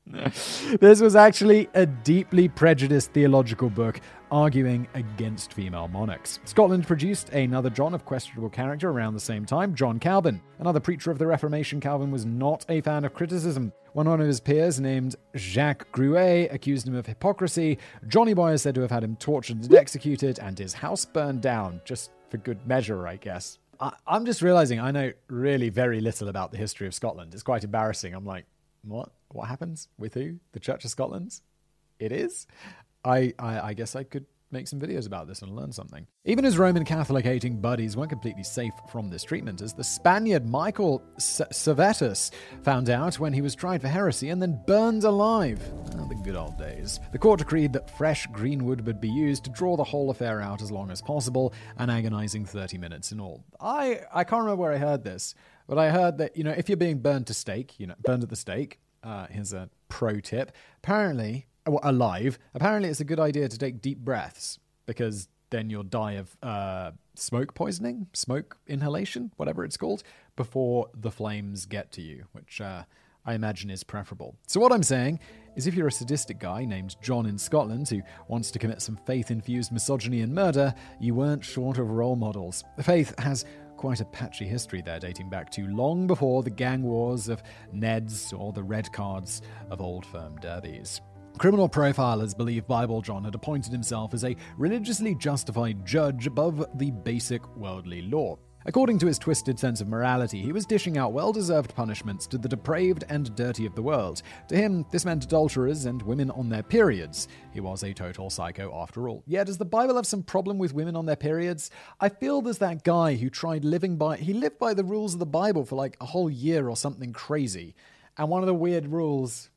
this was actually a deeply prejudiced theological book arguing against female monarchs. Scotland produced another John of questionable character around the same time, John Calvin. Another preacher of the Reformation, Calvin was not a fan of criticism. When one of his peers, named Jacques Gruet, accused him of hypocrisy, Johnny Boy is said to have had him tortured and executed, and his house burned down, just for good measure, I guess. I- I'm just realizing I know really very little about the history of Scotland. It's quite embarrassing. I'm like, what? What happens with who? The Church of Scotland? It is. I, I, I guess I could make some videos about this and learn something. Even his Roman Catholic hating buddies weren't completely safe from this treatment, as the Spaniard Michael Servetus found out when he was tried for heresy and then burned alive. Oh, the good old days. The court decreed that fresh green wood would be used to draw the whole affair out as long as possible, an agonizing 30 minutes in all. I, I can't remember where I heard this, but I heard that, you know, if you're being burned to stake, you know, burned at the stake, uh, here's a pro tip. Apparently, alive, apparently it's a good idea to take deep breaths because then you'll die of uh, smoke poisoning, smoke inhalation, whatever it's called, before the flames get to you, which uh, I imagine is preferable. So, what I'm saying is if you're a sadistic guy named John in Scotland who wants to commit some faith infused misogyny and murder, you weren't short of role models. Faith has quite a patchy history there, dating back to long before the gang wars of Neds or the red cards of old firm derbies. Criminal profilers believe Bible John had appointed himself as a religiously justified judge above the basic worldly law. According to his twisted sense of morality, he was dishing out well deserved punishments to the depraved and dirty of the world. To him, this meant adulterers and women on their periods. He was a total psycho after all. Yeah, does the Bible have some problem with women on their periods? I feel there's that guy who tried living by, he lived by the rules of the Bible for like a whole year or something crazy. And one of the weird rules,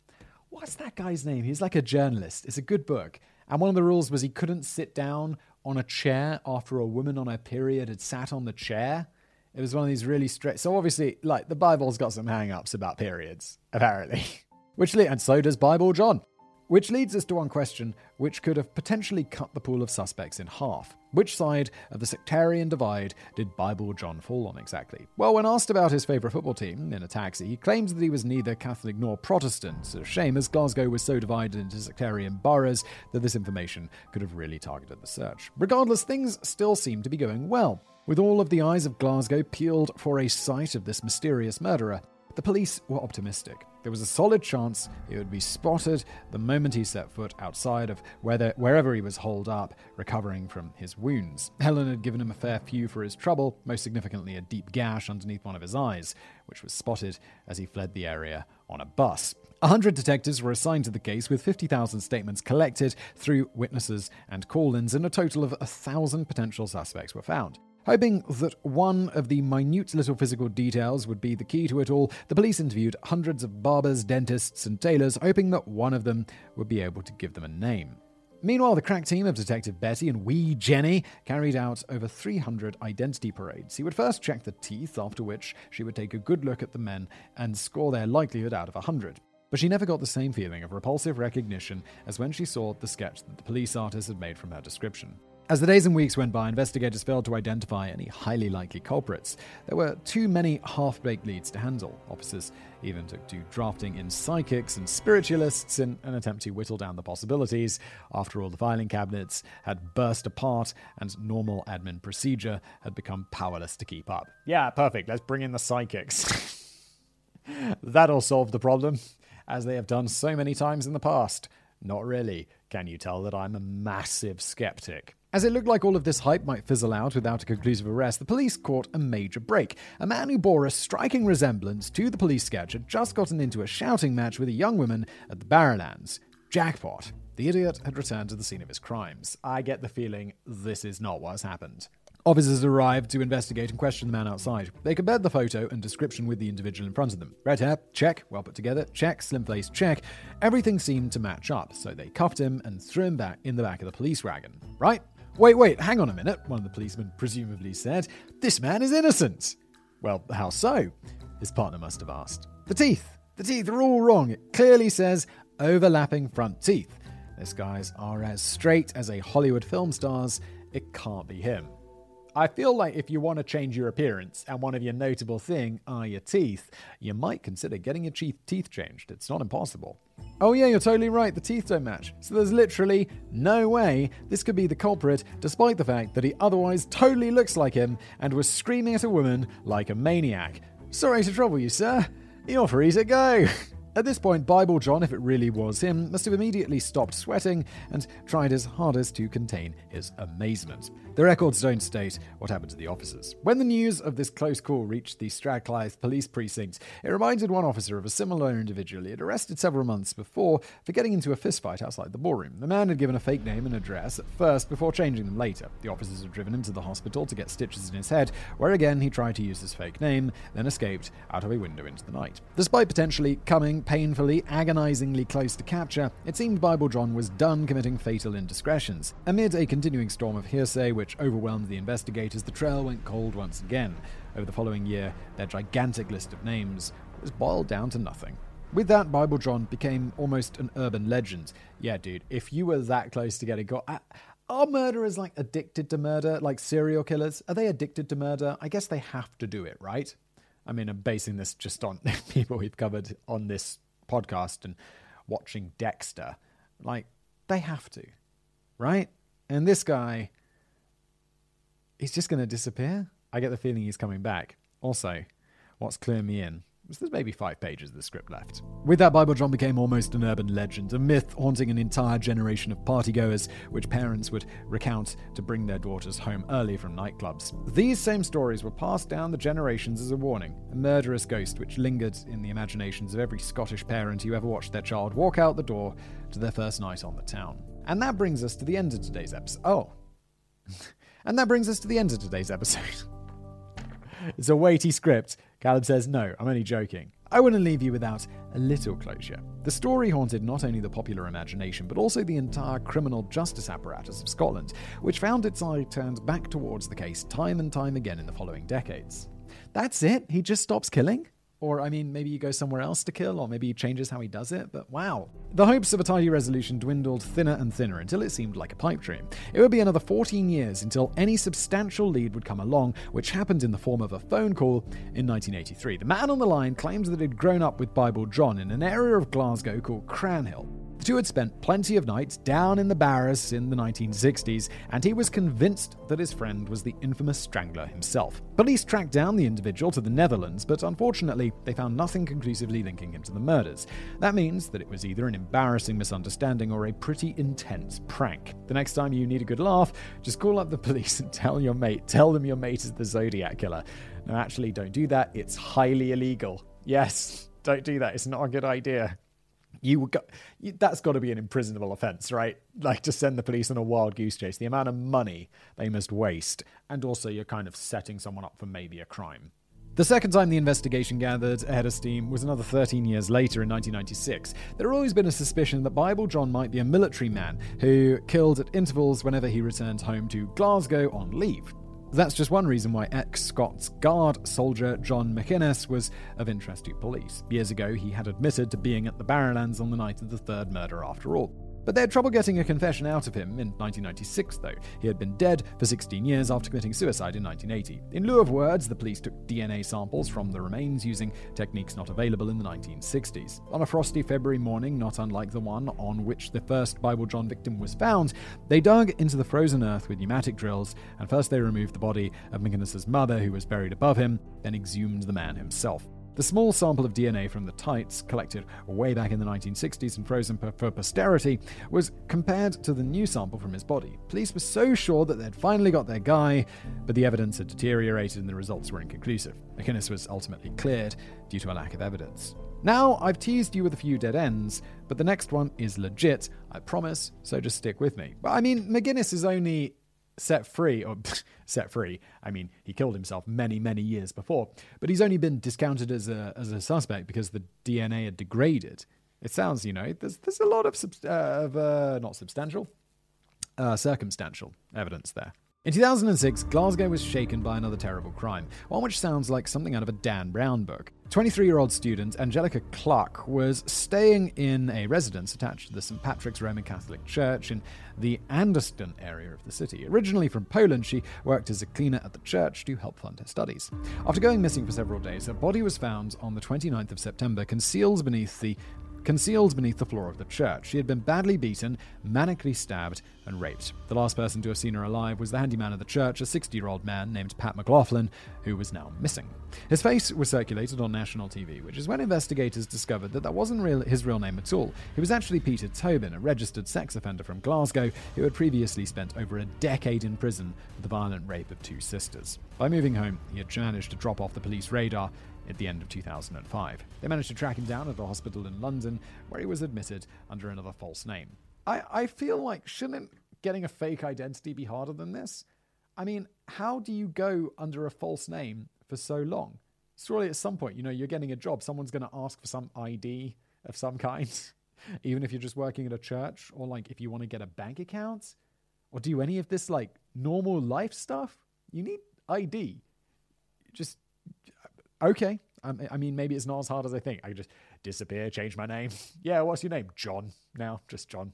what's that guy's name? He's like a journalist. It's a good book. And one of the rules was he couldn't sit down on a chair after a woman on her period had sat on the chair. It was one of these really strict. So obviously, like the Bible's got some hang-ups about periods, apparently. [LAUGHS] Which and so does Bible John. Which leads us to one question which could have potentially cut the pool of suspects in half. Which side of the sectarian divide did Bible John fall on exactly? Well, when asked about his favourite football team in a taxi, he claimed that he was neither Catholic nor Protestant. A shame as Glasgow was so divided into sectarian boroughs that this information could have really targeted the search. Regardless, things still seem to be going well. With all of the eyes of Glasgow peeled for a sight of this mysterious murderer, the police were optimistic. There was a solid chance he would be spotted the moment he set foot outside of whether, wherever he was holed up, recovering from his wounds. Helen had given him a fair few for his trouble, most significantly a deep gash underneath one of his eyes, which was spotted as he fled the area on a bus. A hundred detectives were assigned to the case with 50,000 statements collected through witnesses and call ins, and a total of a thousand potential suspects were found. Hoping that one of the minute little physical details would be the key to it all, the police interviewed hundreds of barbers, dentists, and tailors, hoping that one of them would be able to give them a name. Meanwhile, the crack team of Detective Betty and Wee Jenny carried out over 300 identity parades. He would first check the teeth, after which she would take a good look at the men and score their likelihood out of 100. But she never got the same feeling of repulsive recognition as when she saw the sketch that the police artist had made from her description. As the days and weeks went by, investigators failed to identify any highly likely culprits. There were too many half baked leads to handle. Officers even took to drafting in psychics and spiritualists in an attempt to whittle down the possibilities. After all, the filing cabinets had burst apart and normal admin procedure had become powerless to keep up. Yeah, perfect. Let's bring in the psychics. [LAUGHS] That'll solve the problem, as they have done so many times in the past. Not really. Can you tell that I'm a massive skeptic? As it looked like all of this hype might fizzle out without a conclusive arrest, the police caught a major break. A man who bore a striking resemblance to the police sketch had just gotten into a shouting match with a young woman at the Barrowlands. Jackpot. The idiot had returned to the scene of his crimes. I get the feeling this is not what has happened. Officers arrived to investigate and question the man outside. They compared the photo and description with the individual in front of them. Red hair, check. Well put together, check. Slim face, check. Everything seemed to match up, so they cuffed him and threw him back in the back of the police wagon. Right? Wait, wait, hang on a minute, one of the policemen presumably said. This man is innocent. Well, how so? His partner must have asked. The teeth. The teeth are all wrong. It clearly says overlapping front teeth. This guy's are as straight as a Hollywood film star's. It can't be him. I feel like if you want to change your appearance and one of your notable thing are your teeth, you might consider getting your teeth changed. It's not impossible. Oh yeah, you're totally right. The teeth don't match. So there's literally no way this could be the culprit, despite the fact that he otherwise totally looks like him and was screaming at a woman like a maniac. Sorry to trouble you, sir. You're free to go. [LAUGHS] At this point, Bible John, if it really was him, must have immediately stopped sweating and tried his hardest to contain his amazement. The records don't state what happened to the officers. When the news of this close call reached the Strathclyde police precinct, it reminded one officer of a similar individual he had arrested several months before for getting into a fistfight outside the ballroom. The man had given a fake name and address at first before changing them later. The officers had driven him to the hospital to get stitches in his head, where again he tried to use his fake name, then escaped out of a window into the night. Despite potentially coming painfully, agonizingly close to capture, it seemed Bible John was done committing fatal indiscretions. Amid a continuing storm of hearsay which overwhelmed the investigators, the trail went cold once again. Over the following year, their gigantic list of names was boiled down to nothing. With that, Bible John became almost an urban legend. Yeah, dude, if you were that close to getting caught. Are murderers like addicted to murder, like serial killers? Are they addicted to murder? I guess they have to do it, right? I mean, I'm basing this just on [LAUGHS] people we've covered on this podcast and watching Dexter. Like, they have to, right? And this guy, he's just going to disappear. I get the feeling he's coming back. Also, what's cluing me in there's maybe five pages of the script left. With that, Bible John became almost an urban legend, a myth haunting an entire generation of partygoers, which parents would recount to bring their daughters home early from nightclubs. These same stories were passed down the generations as a warning, a murderous ghost which lingered in the imaginations of every Scottish parent who ever watched their child walk out the door to their first night on the town. And that brings us to the end of today's episode. Oh. [LAUGHS] and that brings us to the end of today's episode. [LAUGHS] it's a weighty script. Caleb says, No, I'm only joking. I want to leave you without a little closure. The story haunted not only the popular imagination, but also the entire criminal justice apparatus of Scotland, which found its eye turned back towards the case time and time again in the following decades. That's it? He just stops killing? Or, I mean, maybe you go somewhere else to kill, or maybe he changes how he does it, but wow. The hopes of a tidy resolution dwindled thinner and thinner until it seemed like a pipe dream. It would be another 14 years until any substantial lead would come along, which happened in the form of a phone call in 1983. The man on the line claims that he'd grown up with Bible John in an area of Glasgow called Cranhill. The two had spent plenty of nights down in the Barras in the 1960s, and he was convinced that his friend was the infamous strangler himself. Police tracked down the individual to the Netherlands, but unfortunately, they found nothing conclusively linking him to the murders. That means that it was either an embarrassing misunderstanding or a pretty intense prank. The next time you need a good laugh, just call up the [LAUGHS] police and tell your mate, tell them your mate is the Zodiac killer. No, actually, don't do that. It's highly illegal. Yes, don't do that. It's not a good idea you go, you, that's got to be an imprisonable offense, right? Like to send the police on a wild goose chase, the amount of money they must waste, and also you're kind of setting someone up for maybe a crime. The second time the investigation gathered a head of steam was another 13 years later in 1996. There had always been a suspicion that Bible John might be a military man who killed at intervals whenever he returned home to Glasgow on leave. That's just one reason why ex Scots Guard soldier John McInnes was of interest to police. Years ago, he had admitted to being at the Barrowlands on the night of the third murder after all. But they had trouble getting a confession out of him in 1996, though. He had been dead for 16 years after committing suicide in 1980. In lieu of words, the police took DNA samples from the remains using techniques not available in the 1960s. On a frosty February morning, not unlike the one on which the first Bible John victim was found, they dug into the frozen earth with pneumatic drills, and first they removed the body of McInnes's mother, who was buried above him, then exhumed the man himself. The small sample of DNA from the tights, collected way back in the 1960s and frozen for posterity, was compared to the new sample from his body. Police were so sure that they'd finally got their guy, but the evidence had deteriorated and the results were inconclusive. McInnes was ultimately cleared due to a lack of evidence. Now, I've teased you with a few dead ends, but the next one is legit, I promise, so just stick with me. But I mean, McGinnis is only set free, or [LAUGHS] set free, I mean, he killed himself many, many years before, but he's only been discounted as a, as a suspect because the DNA had degraded. It sounds, you know, there's, there's a lot of, uh, of uh, not substantial, uh, circumstantial evidence there. In 2006, Glasgow was shaken by another terrible crime, one which sounds like something out of a Dan Brown book. 23 year old student Angelica Clark was staying in a residence attached to the St. Patrick's Roman Catholic Church in the Anderston area of the city. Originally from Poland, she worked as a cleaner at the church to help fund her studies. After going missing for several days, her body was found on the 29th of September, concealed beneath the concealed beneath the floor of the church. She had been badly beaten, manically stabbed, and raped. The last person to have seen her alive was the handyman of the church, a 60 year old man named Pat McLaughlin, who was now missing. His face was circulated on national TV, which is when investigators discovered that that wasn't real, his real name at all. He was actually Peter Tobin, a registered sex offender from Glasgow who had previously spent over a decade in prison for the violent rape of two sisters. By moving home, he had managed to drop off the police radar at the end of 2005. They managed to track him down at a hospital in London, where he was admitted under another false name. I, I feel like, shouldn't getting a fake identity be harder than this? I mean, how do you go under a false name for so long? Surely at some point, you know, you're getting a job, someone's going to ask for some ID of some kind, [LAUGHS] even if you're just working at a church, or like if you want to get a bank account, or do any of this like normal life stuff. You need ID. Just okay. I mean, maybe it's not as hard as I think. I just disappear, change my name. [LAUGHS] yeah, what's your name? John. Now, just John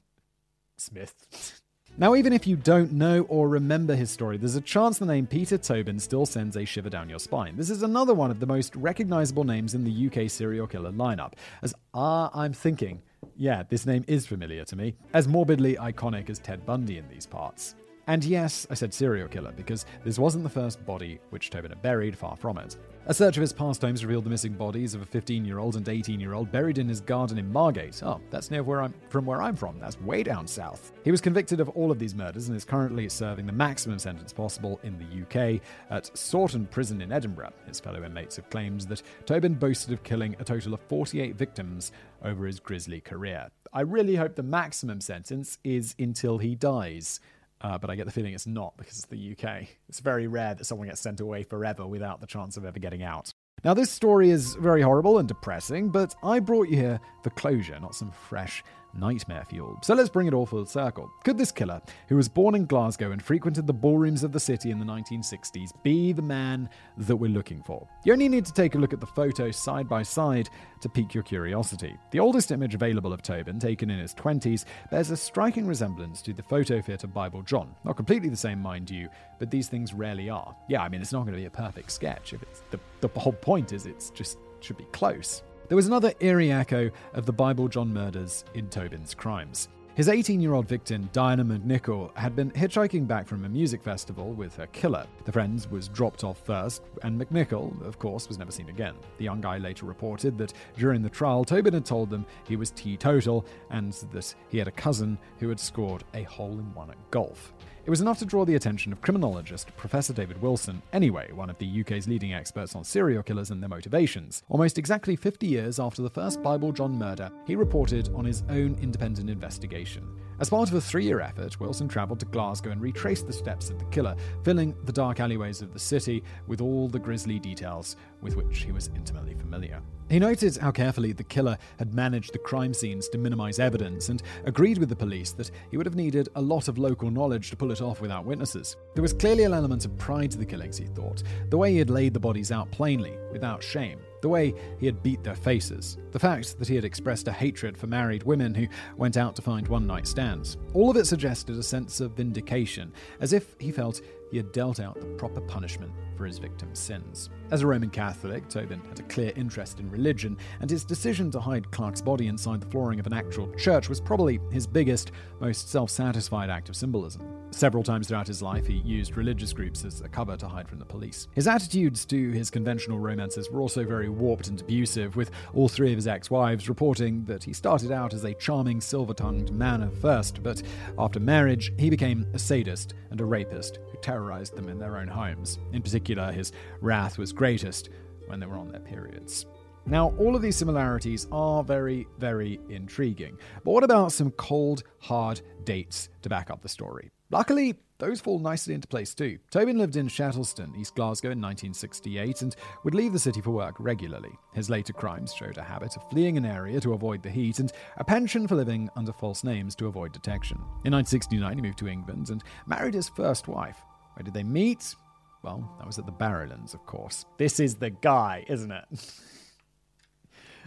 Smith. [LAUGHS] Now, even if you don't know or remember his story, there's a chance the name Peter Tobin still sends a shiver down your spine. This is another one of the most recognizable names in the UK serial killer lineup. As ah, I'm thinking, yeah, this name is familiar to me, as morbidly iconic as Ted Bundy in these parts. And yes, I said serial killer because this wasn't the first body which Tobin had buried, far from it. A search of his past homes revealed the missing bodies of a 15 year old and 18 year old buried in his garden in Margate. Oh, that's near where I'm from where I'm from. That's way down south. He was convicted of all of these murders and is currently serving the maximum sentence possible in the UK at Saughton Prison in Edinburgh. His fellow inmates have claimed that Tobin boasted of killing a total of 48 victims over his grisly career. I really hope the maximum sentence is until he dies. Uh, but I get the feeling it's not because it's the UK. It's very rare that someone gets sent away forever without the chance of ever getting out. Now, this story is very horrible and depressing, but I brought you here for closure, not some fresh nightmare fuel. So let's bring it all full circle. Could this killer, who was born in Glasgow and frequented the ballrooms of the city in the 1960s, be the man that we're looking for? You only need to take a look at the photos side by side to pique your curiosity. The oldest image available of Tobin, taken in his 20s, bears a striking resemblance to the photo fit of Bible John. Not completely the same, mind you, but these things rarely are. Yeah, I mean, it's not going to be a perfect sketch. If it's the, the whole point is it's just should be close. There was another eerie echo of the Bible John murders in Tobin's crimes. His 18 year old victim, Diana McNicol, had been hitchhiking back from a music festival with her killer. The friend was dropped off first, and McNicol, of course, was never seen again. The young guy later reported that during the trial, Tobin had told them he was teetotal and that he had a cousin who had scored a hole in one at golf. It was enough to draw the attention of criminologist Professor David Wilson, anyway, one of the UK's leading experts on serial killers and their motivations. Almost exactly 50 years after the first Bible John murder, he reported on his own independent investigation. As part of a three year effort, Wilson travelled to Glasgow and retraced the steps of the killer, filling the dark alleyways of the city with all the grisly details with which he was intimately familiar. He noted how carefully the killer had managed the crime scenes to minimize evidence and agreed with the police that he would have needed a lot of local knowledge to pull it off without witnesses. There was clearly an element of pride to the killings, he thought, the way he had laid the bodies out plainly, without shame the way he had beat their faces, the fact that he had expressed a hatred for married women who went out to find one night stands. All of it suggested a sense of vindication, as if he felt he had dealt out the proper punishment for his victim's sins. As a Roman Catholic, Tobin had a clear interest in religion, and his decision to hide Clark's body inside the flooring of an actual church was probably his biggest, most self satisfied act of symbolism. Several times throughout his life, he used religious groups as a cover to hide from the police. His attitudes to his conventional romances were also very warped and abusive, with all three of his ex wives reporting that he started out as a charming, silver tongued man at first, but after marriage, he became a sadist and a rapist who terrorized them in their own homes. In particular, his wrath was greatest when they were on their periods. Now, all of these similarities are very, very intriguing. But what about some cold, hard dates to back up the story? Luckily, those fall nicely into place too. Tobin lived in Shettleston, East Glasgow in 1968 and would leave the city for work regularly. His later crimes showed a habit of fleeing an area to avoid the heat and a penchant for living under false names to avoid detection. In 1969, he moved to England and married his first wife. Where did they meet? Well, that was at the Barrowlands, of course. This is the guy, isn't it? [LAUGHS]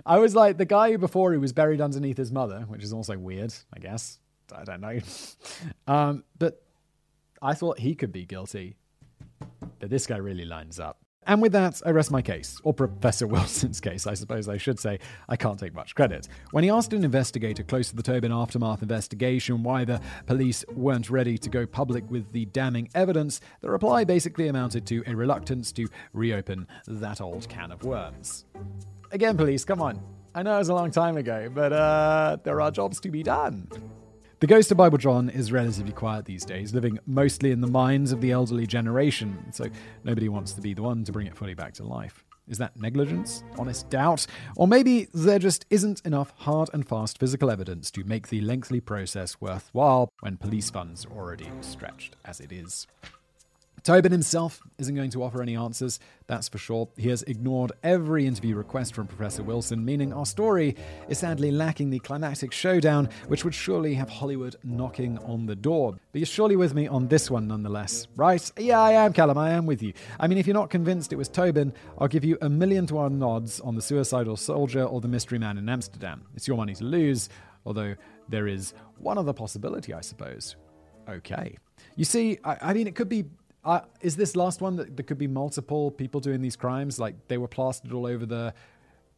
I was like, the guy before he was buried underneath his mother, which is also weird, I guess. I don't know. [LAUGHS] um, but I thought he could be guilty. But this guy really lines up. And with that, I rest my case, or Professor [LAUGHS] Wilson's case, I suppose I should say. I can't take much credit. When he asked an investigator close to the Tobin aftermath investigation why the police weren't ready to go public with the damning evidence, the reply basically amounted to a reluctance to reopen that old can of worms. Again, police, come on. I know it was a long time ago, but uh, there are jobs to be done. The ghost of Bible John is relatively quiet these days, living mostly in the minds of the elderly generation, so nobody wants to be the one to bring it fully back to life. Is that negligence? Honest doubt? Or maybe there just isn't enough hard and fast physical evidence to make the lengthy process worthwhile when police funds are already stretched as it is. Tobin himself isn't going to offer any answers, that's for sure. He has ignored every interview request from Professor Wilson, meaning our story is sadly lacking the climactic showdown, which would surely have Hollywood knocking on the door. But you're surely with me on this one nonetheless, right? Yeah, I am, Callum, I am with you. I mean, if you're not convinced it was Tobin, I'll give you a million to one odds on the suicidal soldier or the mystery man in Amsterdam. It's your money to lose, although there is one other possibility, I suppose. Okay. You see, I, I mean, it could be uh, is this last one that there could be multiple people doing these crimes? Like they were plastered all over the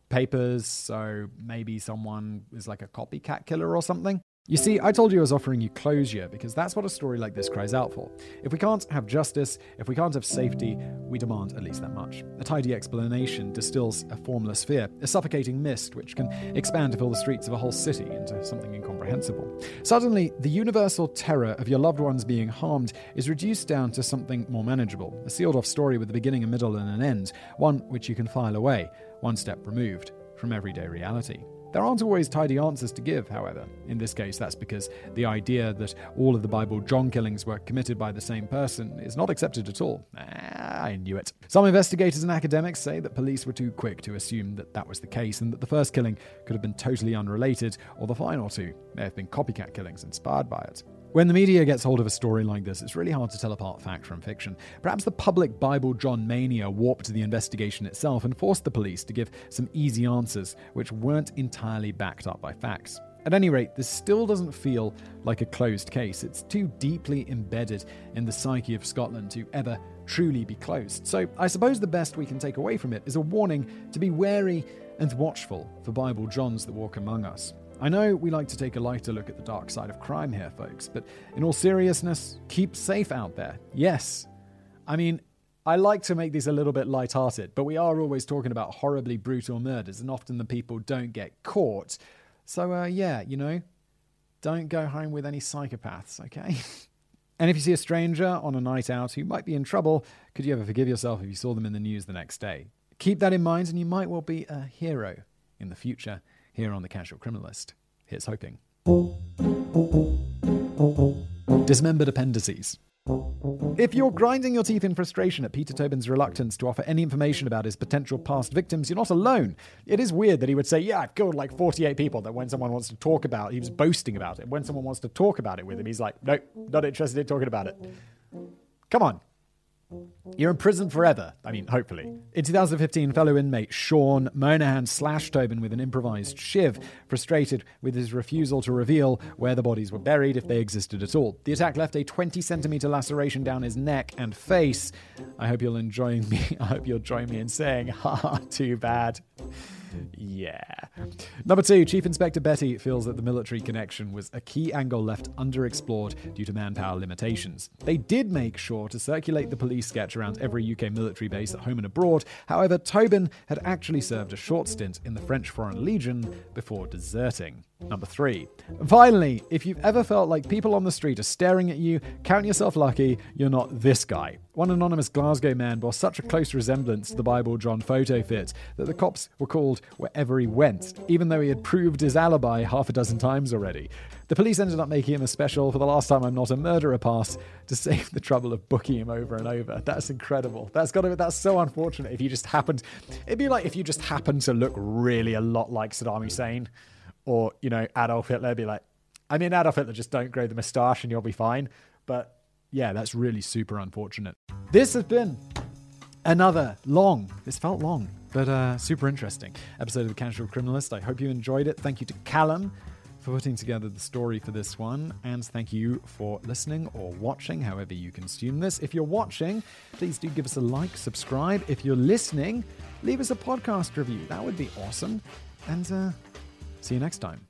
papers, so maybe someone is like a copycat killer or something? You see, I told you I was offering you closure because that's what a story like this cries out for. If we can't have justice, if we can't have safety, we demand at least that much. A tidy explanation distills a formless fear, a suffocating mist which can expand to fill the streets of a whole city into something incomprehensible. Suddenly, the universal terror of your loved ones being harmed is reduced down to something more manageable, a sealed off story with a beginning, a middle, and an end, one which you can file away, one step removed from everyday reality. There aren't always tidy answers to give, however. In this case, that's because the idea that all of the Bible John killings were committed by the same person is not accepted at all. Ah, I knew it. Some investigators and academics say that police were too quick to assume that that was the case and that the first killing could have been totally unrelated, or the final two may have been copycat killings inspired by it. When the media gets hold of a story like this, it's really hard to tell apart fact from fiction. Perhaps the public Bible John mania warped the investigation itself and forced the police to give some easy answers, which weren't entirely backed up by facts. At any rate, this still doesn't feel like a closed case. It's too deeply embedded in the psyche of Scotland to ever truly be closed. So I suppose the best we can take away from it is a warning to be wary and watchful for Bible Johns that walk among us. I know we like to take a lighter look at the dark side of crime here, folks, but in all seriousness, keep safe out there. Yes. I mean, I like to make these a little bit light-hearted, but we are always talking about horribly brutal murders, and often the people don't get caught. So, uh, yeah, you know, don't go home with any psychopaths, okay? [LAUGHS] and if you see a stranger on a night out who might be in trouble, could you ever forgive yourself if you saw them in the news the next day? Keep that in mind, and you might well be a hero in the future here on The Casual Criminalist. Here's hoping. Dismembered appendices. If you're grinding your teeth in frustration at Peter Tobin's reluctance to offer any information about his potential past victims, you're not alone. It is weird that he would say, Yeah, I've killed like 48 people, that when someone wants to talk about he was boasting about it. When someone wants to talk about it with him, he's like, Nope, not interested in talking about it. Come on. You're in prison forever. I mean, hopefully. In 2015, fellow inmate Sean Monahan slashed Tobin with an improvised shiv, frustrated with his refusal to reveal where the bodies were buried if they existed at all. The attack left a 20 centimeter laceration down his neck and face. I hope you'll enjoy [LAUGHS] me. I hope you'll join me in saying, ha, too bad yeah. Number two, Chief Inspector Betty feels that the military connection was a key angle left underexplored due to manpower limitations. They did make sure to circulate the police sketch around every UK military base at home and abroad. However, Tobin had actually served a short stint in the French Foreign Legion before deserting. Number three. Finally, if you've ever felt like people on the street are staring at you, count yourself lucky you're not this guy. One anonymous Glasgow man bore such a close resemblance to the Bible John photo fit that the cops were called wherever he went, even though he had proved his alibi half a dozen times already. The police ended up making him a special for the last time I'm not a murderer pass to save the trouble of booking him over and over. That's incredible. That's got to that's so unfortunate if you just happened it'd be like if you just happened to look really a lot like Saddam Hussein or you know Adolf Hitler be like, I mean Adolf Hitler just don't grow the moustache and you'll be fine. But yeah, that's really super unfortunate. This has been another long. This felt long, but uh, super interesting episode of the Casual Criminalist. I hope you enjoyed it. Thank you to Callum for putting together the story for this one, and thank you for listening or watching, however you consume this. If you're watching, please do give us a like, subscribe. If you're listening, leave us a podcast review. That would be awesome. And uh, See you next time.